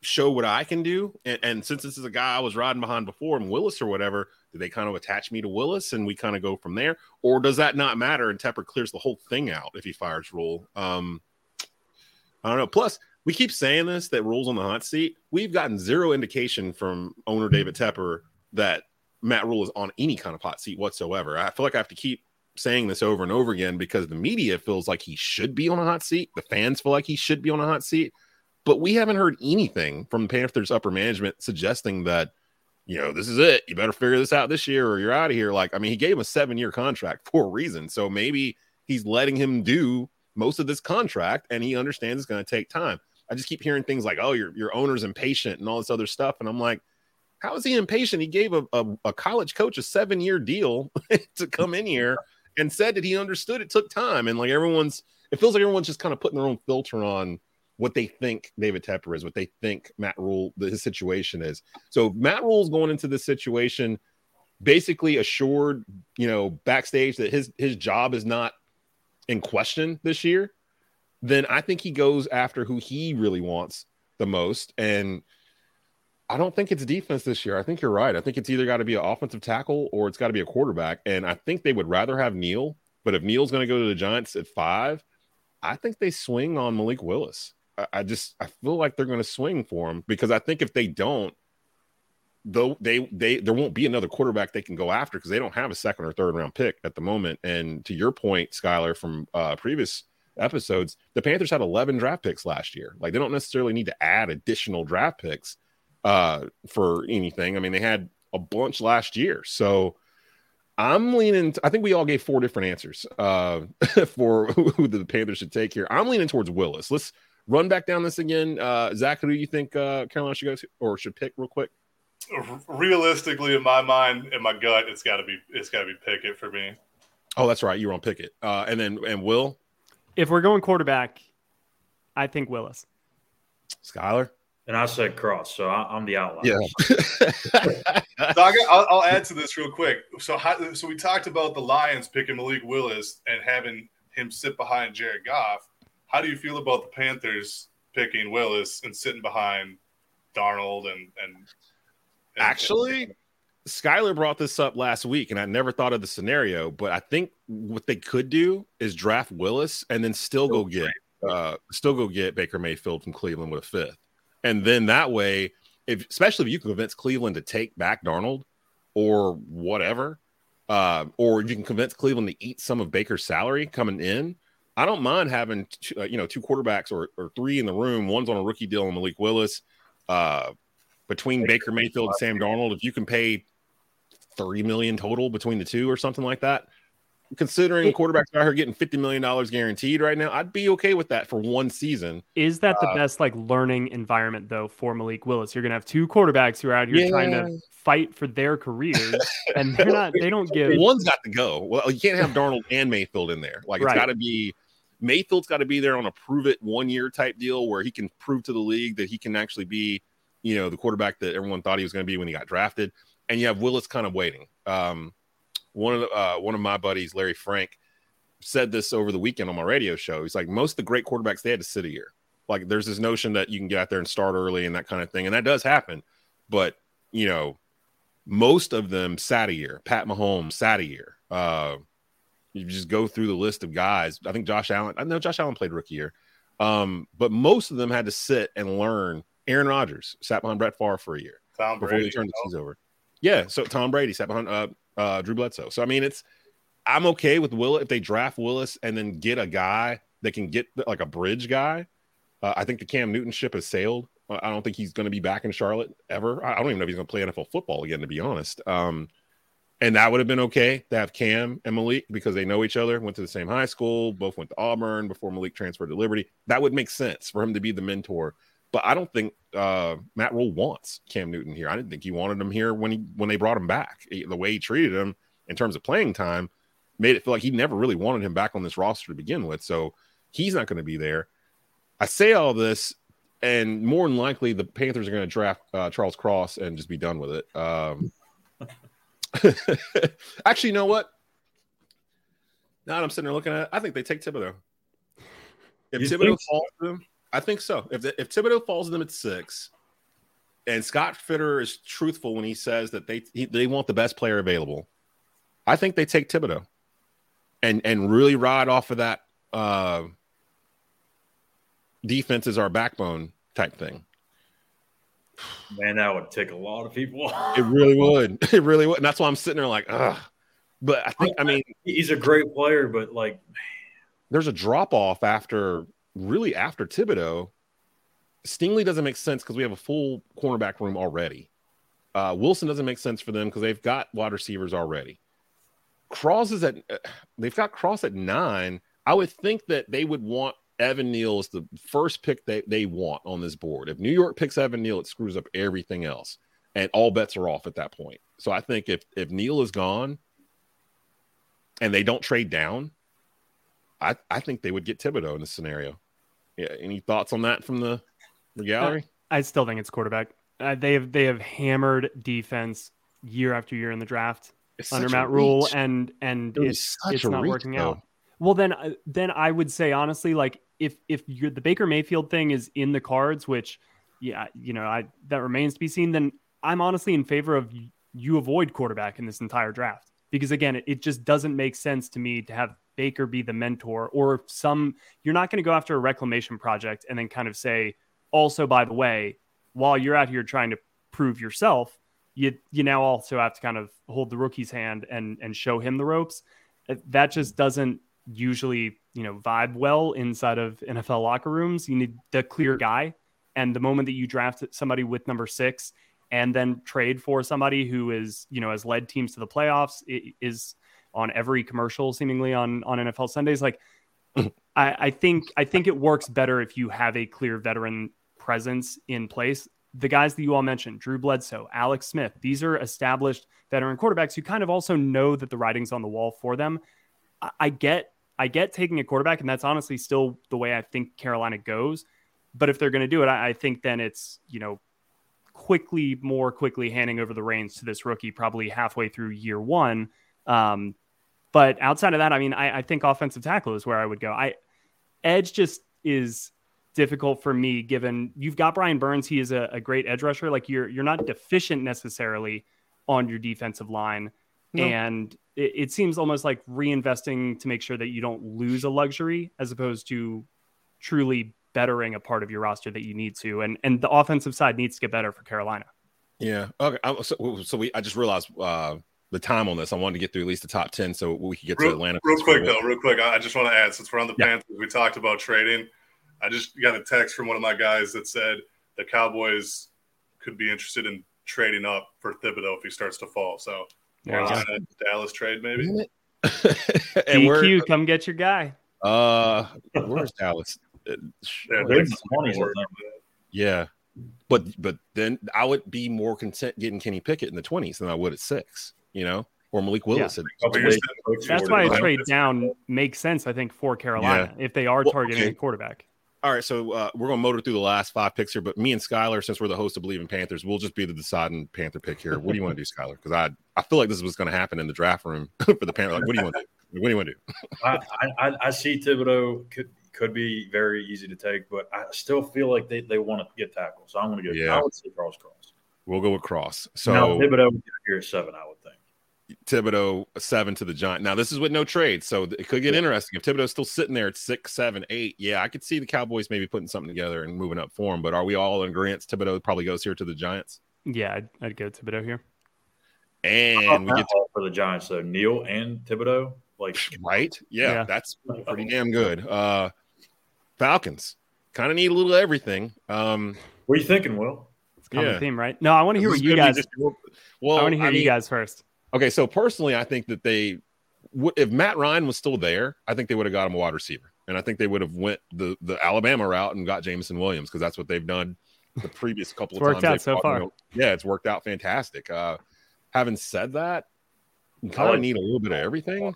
show what I can do? And, and, since this is a guy I was riding behind before, and Willis or whatever, do they kind of attach me to Willis and we kind of go from there? Or does that not matter and Tepper clears the whole thing out if he fires Rhule? Um, I don't know. Plus, we keep saying this that Rhule's on the hot seat. We've gotten zero indication from owner David Tepper that Matt Rhule is on any kind of hot seat whatsoever. I feel like I have to keep saying this over and over again because the media feels like he should be on a hot seat. The fans feel like he should be on a hot seat. But we haven't heard anything from Panthers upper management suggesting that you know, this is it. You better figure this out this year or you're out of here. Like, I mean, he gave him a seven year contract for a reason. So maybe he's letting him do most of this contract and he understands it's going to take time. I just keep hearing things like, oh, your, your owner's impatient and all this other stuff. And I'm like, how is he impatient? He gave a, a, a college coach a seven year deal to come in here and said that he understood it took time. And like everyone's, it feels like everyone's just kind of putting their own filter on what they think David Tepper is, what they think Matt Rhule, his situation is. So Matt Rhule's going into this situation basically assured, you know, backstage that his his job is not in question this year. Then I think he goes after who he really wants the most. And I don't think it's defense this year. I think you're right. I think it's either got to be an offensive tackle or it's got to be a quarterback. And I think they would rather have Neal. But if Neal's going to go to the Giants at five, I think they swing on Malik Willis. I just I feel like they're going to swing for him because I think if they don't, though they they there won't be another quarterback they can go after because they don't have a second or third round pick at the moment. And to your point, Skylar, from uh, previous episodes, the Panthers had 11 draft picks last year. Like they don't necessarily need to add additional draft picks uh, for anything. I mean, they had a bunch last year, so. I'm leaning. I think we all gave four different answers uh, for who the Panthers should take here. I'm leaning towards Willis. Let's run back down this again. Uh, Zach, who do you think uh, Carolina should go to or should pick real quick? Realistically, in my mind, in my gut, it's got to be it's got to be Pickett for me. Oh, that's right. You were on Pickett, uh, and then and Will. If we're going quarterback, I think Willis. Skylar. And I said Cross, so I, am the outlier. Yeah. so I will add to this real quick. So, how, so we talked about the Lions picking Malik Willis and having him sit behind Jared Goff. How do you feel about the Panthers picking Willis and sitting behind Darnold and and, and actually? Skyler brought this up last week, and I never thought of the scenario, but I think what they could do is draft Willis and then still go get uh still go get Baker Mayfield from Cleveland with a fifth. And then that way, if especially if you can convince Cleveland to take back Darnold or whatever, uh, or you can convince Cleveland to eat some of Baker's salary coming in. I don't mind having two, uh, you know two quarterbacks or, or three in the room. One's on a rookie deal and Malik Willis. Uh, between Baker Mayfield and Sam Darnold, if you can pay 30 million total between the two or something like that. Considering quarterbacks out here getting $50 million guaranteed right now, I'd be okay with that for one season. Is that the Uh, best like learning environment though for Malik Willis? You're gonna have two quarterbacks who are out here trying to fight for their careers, and they're not. They don't give. One's got to go. Well, you can't have Darnold and Mayfield in there. Like it's Right. got to be Mayfield's got to be there on a prove it one year type deal where he can prove to the league that he can actually be, you know, the quarterback that everyone thought he was going to be when he got drafted. And you have Willis kind of waiting. Um, one of the, uh, one of my buddies, Larry Frank, said this over the weekend on my radio show. He's like, most of the great quarterbacks they had to sit a year. Like there's this notion that you can get out there and start early and that kind of thing, and that does happen. But you know, most of them sat a year. Pat Mahomes sat a year. Uh, you just go through the list of guys. I think Josh Allen. I know Josh Allen played rookie year, um, but most of them had to sit and learn. Aaron Rodgers sat behind Brett Favre for a year Tom before Brady. they turned the season over. Yeah, so Tom Brady sat behind uh, uh, Drew Bledsoe. So I mean, it's I'm okay with Will if they draft Willis and then get a guy that can get like a bridge guy. Uh, I think the Cam Newton ship has sailed. I don't think he's going to be back in Charlotte ever. I I don't even know if he's going to play NFL football again, to be honest. Um, and that would have been okay to have Cam and Malik because they know each other, went to the same high school, both went to Auburn before Malik transferred to Liberty. That would make sense for him to be the mentor. But I don't think uh, Matt Rhule wants Cam Newton here. I didn't think he wanted him here when he when they brought him back. He- the way he treated him in terms of playing time made it feel like he never really wanted him back on this roster to begin with. So he's not going to be there. I say all this, and more than likely, the Panthers are going to draft uh, Charles Cross and just be done with it. Um, actually, you know what? Now that I'm sitting there looking at it, I think they take Thibodeaux. If You Thibodeaux falls to them, I think so. If if Thibodeaux falls to them at six, and Scott Fitterer is truthful when he says that they he, they want the best player available, I think they take Thibodeaux, and and really ride off of that. Uh, defense is our backbone type thing. Man, that would tick a lot of people off. It really would. It really would. And that's why I'm sitting there like, ugh. But I think, I mean, He's a great player, but like, there's a drop off after really after Thibodeaux. Stingley doesn't make sense because we have a full cornerback room already. Uh, Wilson doesn't make sense for them because they've got wide receivers already. Cross is at uh, they've got Cross at nine. I would think that they would want Evan Neal is the first pick they, they want on this board. If New York picks Evan Neal, it screws up everything else. And all bets are off at that point. So I think if if Neal is gone and they don't trade down, I, I think they would get Thibodeaux in this scenario. Yeah. Any thoughts on that from the, the gallery? I still think it's quarterback. Uh, they have they have hammered defense year after year in the draft It's under Matt Rhule, and and It it's it's not reach, working though. out. Well, then uh, then I would say honestly, like if if you're, the Baker Mayfield thing is in the cards, which yeah, you know, I that remains to be seen. Then I'm honestly in favor of you avoid quarterback in this entire draft because again, it, it just doesn't make sense to me to have Baker be the mentor or some. You're not going to go after a reclamation project and then kind of say, also by the way, while you're out here trying to prove yourself, you you now also have to kind of hold the rookie's hand and and show him the ropes. Uh, That just doesn't usually you know vibe well inside of NFL locker rooms. You need the clear guy, and the moment that you draft somebody with number six and then trade for somebody who is you know has led teams to the playoffs is on every commercial seemingly on on NFL Sundays like. I, I think I think it works better if you have a clear veteran presence in place the guys that you all mentioned, Drew Bledsoe, Alex Smith, these are established veteran quarterbacks who kind of also know that the writing's on the wall for them. I, I get, I get taking a quarterback, and that's honestly still the way I think Carolina goes. But if they're going to do it, I, I think then it's you know quickly, more quickly handing over the reins to this rookie, probably halfway through year one. Um, but outside of that, I mean, I, I think offensive tackle is where I would go. I edge just is difficult for me given you've got Brian Burns. He is a, a great edge rusher. Like you're you're not deficient necessarily on your defensive line. No. And it, it seems almost like reinvesting to make sure that you don't lose a luxury as opposed to truly bettering a part of your roster that you need to. And and the offensive side needs to get better for Carolina. Yeah. Okay. So, so we I just realized uh, the time on this. I wanted to get through at least the top ten so we could get real, to Atlanta. Real quick though, real quick. I just want to add since we're on the yeah. Panthers, we talked about trading. I just got a text from one of my guys that said the Cowboys could be interested in trading up for Thibodeaux if he starts to fall. So uh, Dallas trade maybe. and DQ, come get your guy. Uh, where's Dallas? Yeah, they're the yeah, but but then I would be more content getting Kenny Pickett in the twenties than I would at six. You know, or Malik Willis. Yeah. That's why a trade down makes sense, I think, for Carolina yeah. if they are targeting well, okay. a quarterback. All right, so uh, we're going to motor through the last five picks here, but me and Skylar, since we're the host of Bleav in Panthers, we'll just be the deciding Panther pick here. What do you want to do, Skylar? Because I I feel like this is what's going to happen in the draft room for the Panthers. Like, what do you want to do? What do you want to do? I, I, I see Thibodeaux could could be very easy to take, but I still feel like they, they want to get tackles. So I'm going to go. Yeah, I would say Charles Cross. We'll go with Cross. So now Thibodeaux here seven, I would think. Thibodeaux seven to the Giant. Now this is with no trade, so it could get yeah. interesting. If Thibodeaux's still sitting there at six, seven, eight, yeah, I could see the Cowboys maybe putting something together and moving up for him. But are we all in agreement? Thibodeaux probably goes here to the Giants. Yeah, I'd, I'd go Thibodeaux here. And we get to, for the Giants, so Neal and Thibodeaux, like right? Yeah, yeah. that's pretty damn good. Uh Falcons kind of need a little everything. Um, what are you thinking, Will? It's common yeah. theme, right? No, I want to hear what you guys. Just, well, I want to hear I mean, you guys first. Okay, so personally, I think that they, if Matt Ryan was still there, I think they would have got him a wide receiver, and I think they would have went the the Alabama route and got Jameson Williams because that's what they've done the previous couple of worked times. Worked out so far. yeah, it's worked out fantastic. Uh, having said that, you kind of need a little bit of everything.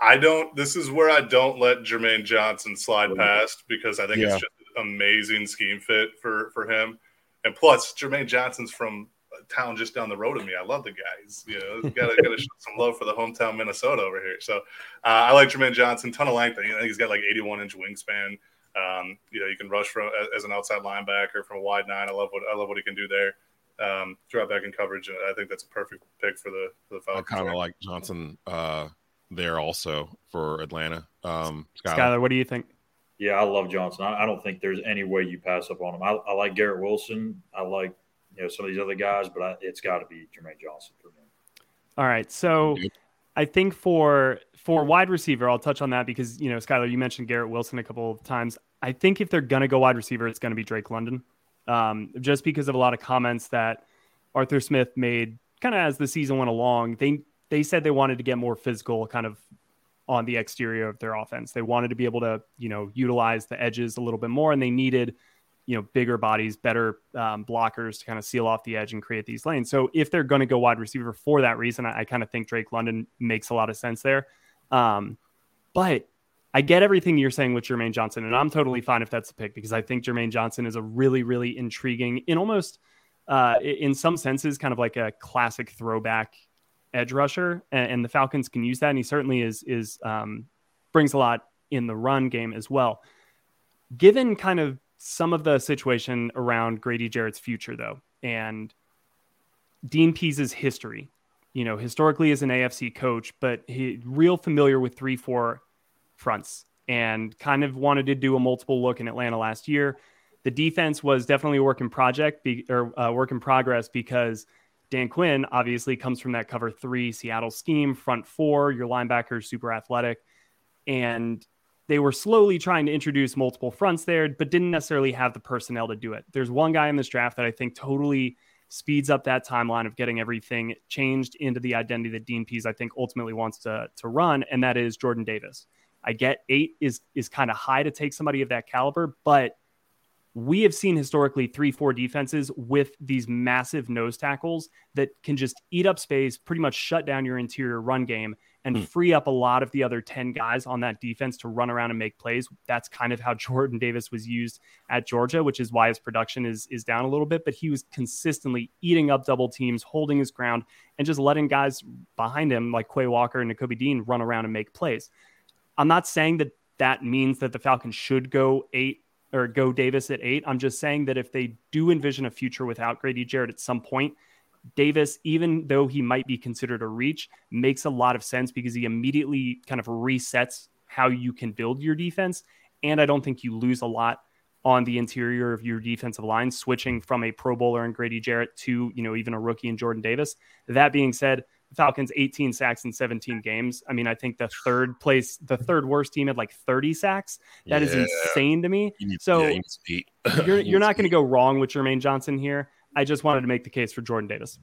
I don't. This is where I don't let Jermaine Johnson slide past because I think yeah. it's just an amazing scheme fit for for him. And plus, Jermaine Johnson's from town just down the road of me. I love the guys. You know, got to show some love for the hometown Minnesota over here. So uh, I like Jermaine Johnson. Ton of length. I think he's got like 81 inch wingspan. Um, you know, you can rush from as an outside linebacker from a wide nine. I love what I love what he can do there. Um, drop back in coverage. I think that's a perfect pick for the for the Falcons. I kind of like Johnson uh, there also for Atlanta. Um, Skylar. Skylar, what do you think? Yeah, I love Johnson. I, I, don't think there's any way you pass up on him. I, I like Garrett Wilson. I like you know some of these other guys, but I, it's got to be Jermaine Johnson for me. All right, so I think for for wide receiver, I'll touch on that because you know Skylar, you mentioned Garrett Wilson a couple of times. I think if they're gonna go wide receiver, it's gonna be Drake London, um, just because of a lot of comments that Arthur Smith made kind of as the season went along. They they said they wanted to get more physical, kind of on the exterior of their offense. They wanted to be able to you know utilize the edges a little bit more, and they needed you know bigger bodies, better um, blockers to kind of seal off the edge and create these lanes. So if they're going to go wide receiver for that reason, I, I kind of think Drake London makes a lot of sense there. Um, but I get everything you're saying with Jermaine Johnson, and I'm totally fine if that's the pick because I think Jermaine Johnson is a really, really intriguing, in almost, uh, in some senses, kind of like a classic throwback edge rusher, and, and the Falcons can use that, and he certainly is is um, brings a lot in the run game as well. Given kind of some of the situation around Grady Jarrett's future, though, and Dean Pees's history. You know, historically as an AFC coach, but he real familiar with three four fronts and kind of wanted to do a multiple look in Atlanta last year. The defense was definitely a work in project be, or uh, work in progress because Dan Quinn obviously comes from that cover three Seattle scheme, front four, your linebackers super athletic, and they were slowly trying to introduce multiple fronts there, but didn't necessarily have the personnel to do it. There's one guy in this draft that I think totally speeds up that timeline of getting everything changed into the identity that Dean Pees, I think ultimately wants to to run, and that is Jordan Davis. I get eight is is kind of high to take somebody of that caliber, but we have seen historically three, four defenses with these massive nose tackles that can just eat up space, pretty much shut down your interior run game and mm. free up a lot of the other 10 guys on that defense to run around and make plays. That's kind of how Jordan Davis was used at Georgia, which is why his production is is down a little bit, but he was consistently eating up double teams, holding his ground and just letting guys behind him like Quay Walker and Nakobe Dean run around and make plays. I'm not saying that that means that the Falcons should go 8 or go Davis at 8. I'm just saying that if they do envision a future without Grady Jarrett at some point, Davis, even though he might be considered a reach, makes a lot of sense because he immediately kind of resets how you can build your defense. And I don't think you lose a lot on the interior of your defensive line, switching from a Pro Bowler and Grady Jarrett to, you know, even a rookie in Jordan Davis. That being said, Falcons 18 sacks in 17 games. I mean, I think the third place, the third worst team had like 30 sacks. That yeah. is insane to me. Need, so yeah, you're you're not going to go wrong with Jermaine Johnson here. I just wanted to make the case for Jordan Davis.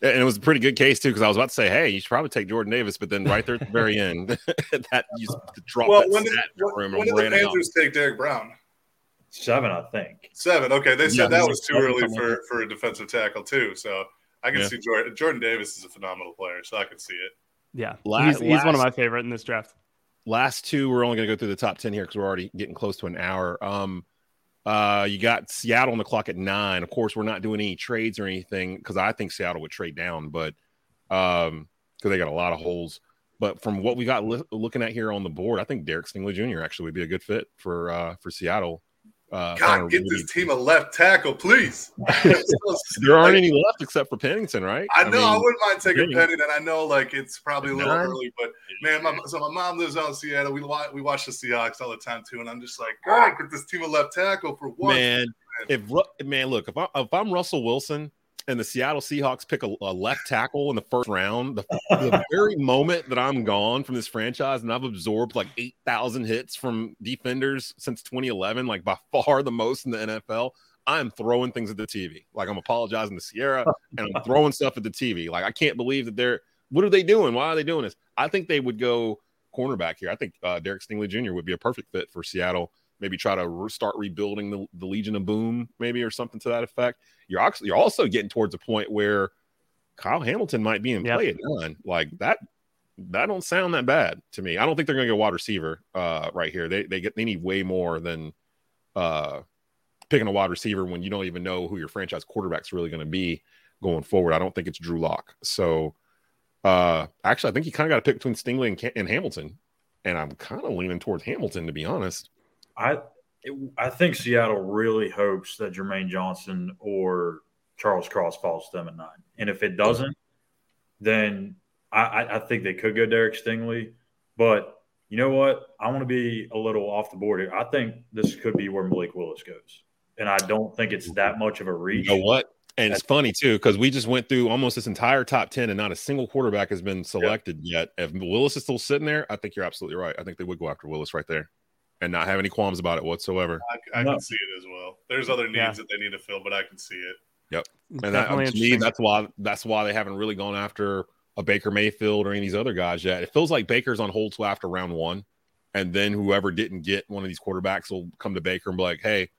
And it was a pretty good case too, because I was about to say, "Hey, you should probably take Jordan Davis," but then right there at the very end, that you drop well, that when did, when, when did the Panthers out. take Derrick Brown? Seven, I think. Seven. Okay, they said yeah, that was too early for, for a defensive tackle too. So I can yeah. see Jordan. Jordan Davis is a phenomenal player, so I can see it. Yeah, last, he's, he's one of my favorite in this draft. Last two, we're only going to go through the top ten here because we're already getting close to an hour. Um, uh, you got Seattle on the clock at nine. Of course, we're not doing any trades or anything because I think Seattle would trade down, but um, because they got a lot of holes. But from what we got li- looking at here on the board, I think Derek Stingley Jr. actually would be a good fit for uh, for Seattle. Uh, God, get this team a left tackle, please. there aren't any left except for Pennington, right? I know. I, mean, I wouldn't mind taking Pennington. I know, like it's probably a little nine. early, but man, my, so my mom lives out in Seattle. We watch, we watch the Seahawks all the time too, and I'm just like, God, get this team a left tackle for one. Man, if man, look, if, I, if I'm Russell Wilson and the Seattle Seahawks pick a, a left tackle in the first round, the, the very moment that I'm gone from this franchise and I've absorbed like 8,000 hits from defenders since 2011, like by far the most in the NFL, I'm throwing things at the TV. Like I'm apologizing to Ciara and I'm throwing stuff at the TV. Like I can't believe that they're, what are they doing? Why are they doing this? I think they would go cornerback here. I think uh, Derek Stingley Jr. would be a perfect fit for Seattle maybe try to re- start rebuilding the, the Legion of Boom, maybe or something to that effect. You're also, you're also getting towards a point where Kyle Hamilton might be in yep. play at none. Like that, that don't sound that bad to me. I don't think they're going to go wide receiver uh, right here. They they get they need way more than uh, picking a wide receiver when you don't even know who your franchise quarterback's really going to be going forward. I don't think it's Drew Lock. So uh, actually, I think you kind of got to pick between Stingley and, and Hamilton, and I'm kind of leaning towards Hamilton to be honest. I I think Seattle really hopes that Jermaine Johnson or Charles Cross falls to them at nine. And if it doesn't, then I, I think they could go Derek Stingley. But you know what? I want to be a little off the board here. I think this could be where Malik Willis goes. And I don't think it's that much of a reach. You know what? And it's funny too, because we just went through almost this entire top 10 and not a single quarterback has been selected yet. If Willis is still sitting there, I think you're absolutely right. I think they would go after Willis right there and not have any qualms about it whatsoever. I, I no. can see it as well. There's other needs yeah. that they need to fill, but I can see it. Yep. And that, to me, that's why that's why they haven't really gone after a Baker Mayfield or any of these other guys yet. It feels like Baker's on hold till after round one, and then whoever didn't get one of these quarterbacks will come to Baker and be like, "Hey,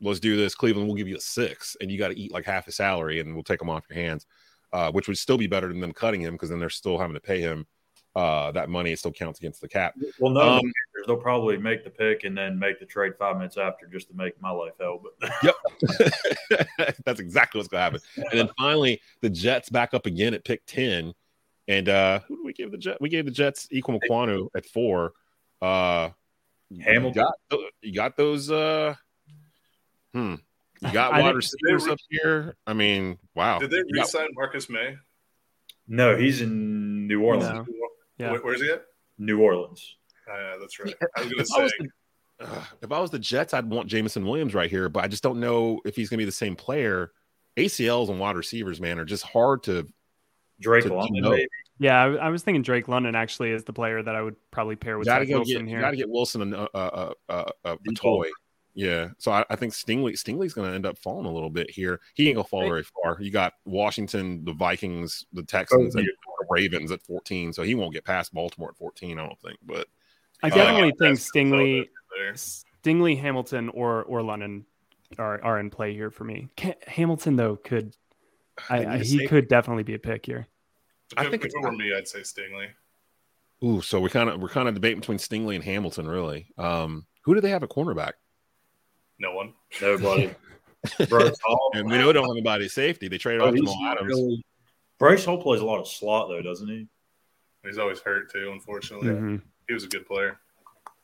let's do this. Cleveland will give you a six, and you got to eat like half a salary, and we'll take them off your hands." Uh, which would still be better than them cutting him because then they're still having to pay him uh, that money. It still counts against the cap. Well, no, um, they'll probably make the pick and then make the trade five minutes after just to make my life hell. But yep, that's exactly what's going to happen. And then finally, the Jets back up again at pick ten. And uh, who do we give the Jets? We gave the Jets Ikem Ekwonu at four. Uh, Hamilton, you got, you got those. Uh, hmm. You got wide receivers up here. I mean, wow. Did they re-sign Marcus Maye? No, he's in New Orleans. No. Yeah. Where's he at? New Orleans. Uh, that's right. I was going to say. uh, if I was the Jets, I'd want Jameson Williams right here, but I just don't know if he's going to be the same player. ACLs and wide receivers, man, are just hard to. Drake to London, maybe. Yeah, I, I, was thinking Drake London actually is the player that I would probably pair with gotta Wilson get, here. Got to get Wilson a, a, a, a toy. Yeah, so I, I think Stingley Stingley's going to end up falling a little bit here. He ain't gonna fall very far. You got Washington, the Vikings, the Texans, oh, yeah. and the Ravens at 14, so he won't get past Baltimore at 14. I don't think, but I definitely uh, think Stingley, Stingley, Hamilton, or or London are are in play here for me. Hamilton though could, I, I, he could definitely be a pick here. I think if it were me, I'd say Stingley. Ooh, so we kind of we're kind of debating between Stingley and Hamilton, really. Um, who do they have at cornerback? No one. Nobody. Bryce Hall. And we know don't have anybody safety. They traded oh, off Jamal Adams. Really... Bryce Hall plays a lot of slot though, doesn't he? He's always hurt too, unfortunately. Mm-hmm. He was a good player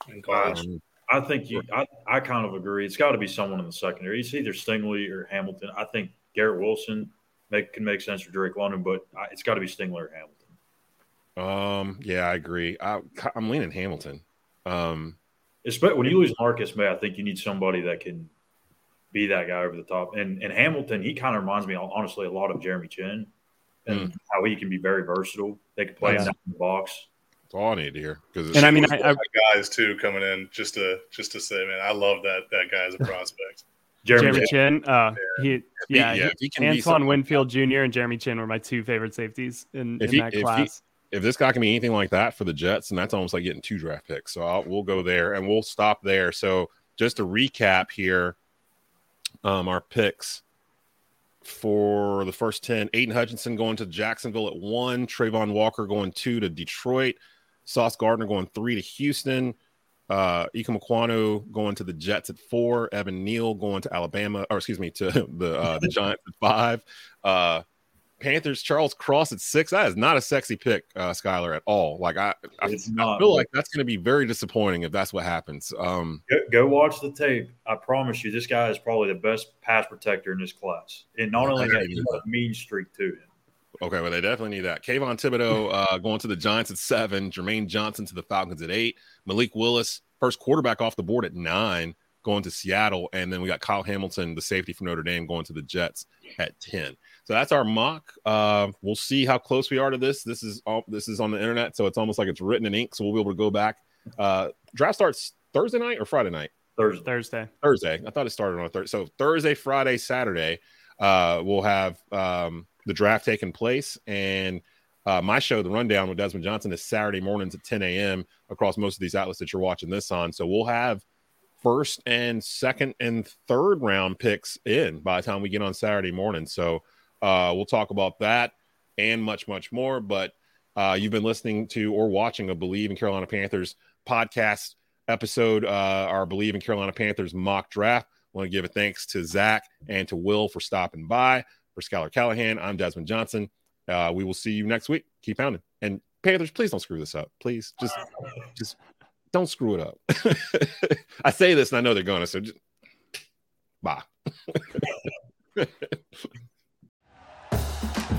in college. Um, I think you I, I kind of agree. It's got to be someone in the secondary. It's either Stingley or Hamilton. I think Garrett Wilson make can make sense for Drake London, but it's got to be Stingley or Hamilton. Um, yeah, I agree. I, am leaning Hamilton. Um, Especially when you lose Marcus Maye, I think you need somebody that can be that guy over the top. And and Hamilton, he kind of reminds me honestly a lot of Jeremy Chinn and mm. how he can be very versatile. They can play yeah. in the box. That's all I need to hear. Because and I mean, I, I, guys too coming in just to just to say, man, I love that that guy as a prospect. Jeremy, Jeremy Chinn, uh, yeah. he yeah, yeah he, he Antoine Winfield Jr. and Jeremy Chinn were my two favorite safeties in, in he, that class if this guy can be anything like that for the Jets, and that's almost like getting two draft picks. So I'll, we'll go there and we'll stop there. So just to recap here, um, our picks for the first 10 Aidan Hutchinson going to Jacksonville at one, Travon Walker going two to Detroit, Sauce Gardner going three to Houston, uh, Ekwonu going to the Jets at four, Evan Neal going to Alabama, or excuse me, to the uh, the Giants at five, uh, Panthers Charles Cross at six. That is not a sexy pick, uh, Skylar, at all. Like I, I, I feel like that's going to be very disappointing if that's what happens. Um, go, go, watch the tape. I promise you, this guy is probably the best pass protector in this class, and not only that, he's got a mean streak to him. Okay, well, they definitely need that. Kayvon Thibodeaux uh, going to the Giants at seven. Jermaine Johnson to the Falcons at eight. Malik Willis, first quarterback off the board at nine, going to Seattle, and then we got Kyle Hamilton, the safety from Notre Dame, going to the Jets at ten. So that's our mock. Uh, we'll see how close we are to this. This is all, this is on the internet, so it's almost like it's written in ink. So we'll be able to go back. Uh, draft starts Thursday night or Friday night. Thursday. Thursday. Thursday. I thought it started on a Thursday. So Thursday, Friday, Saturday, uh, we'll have um, the draft taking place. And uh, my show, The Rundown with Desmond Johnson, is Saturday mornings at 10 a.m. across most of these outlets that you're watching this on. So we'll have first and second and third round picks in by the time we get on Saturday morning. So uh, we'll talk about that and much, much more. But uh, you've been listening to or watching a Bleav in Carolina Panthers podcast episode, uh, our Bleav in Carolina Panthers mock draft. I want to give a thanks to Zach and to Will for stopping by. For Skylar Callahan, I'm Desmond Johnson. Uh, we will see you next week. Keep pounding. And Panthers, please don't screw this up. Please, just, just don't screw it up. I say this and I know they're to. So, just, bye.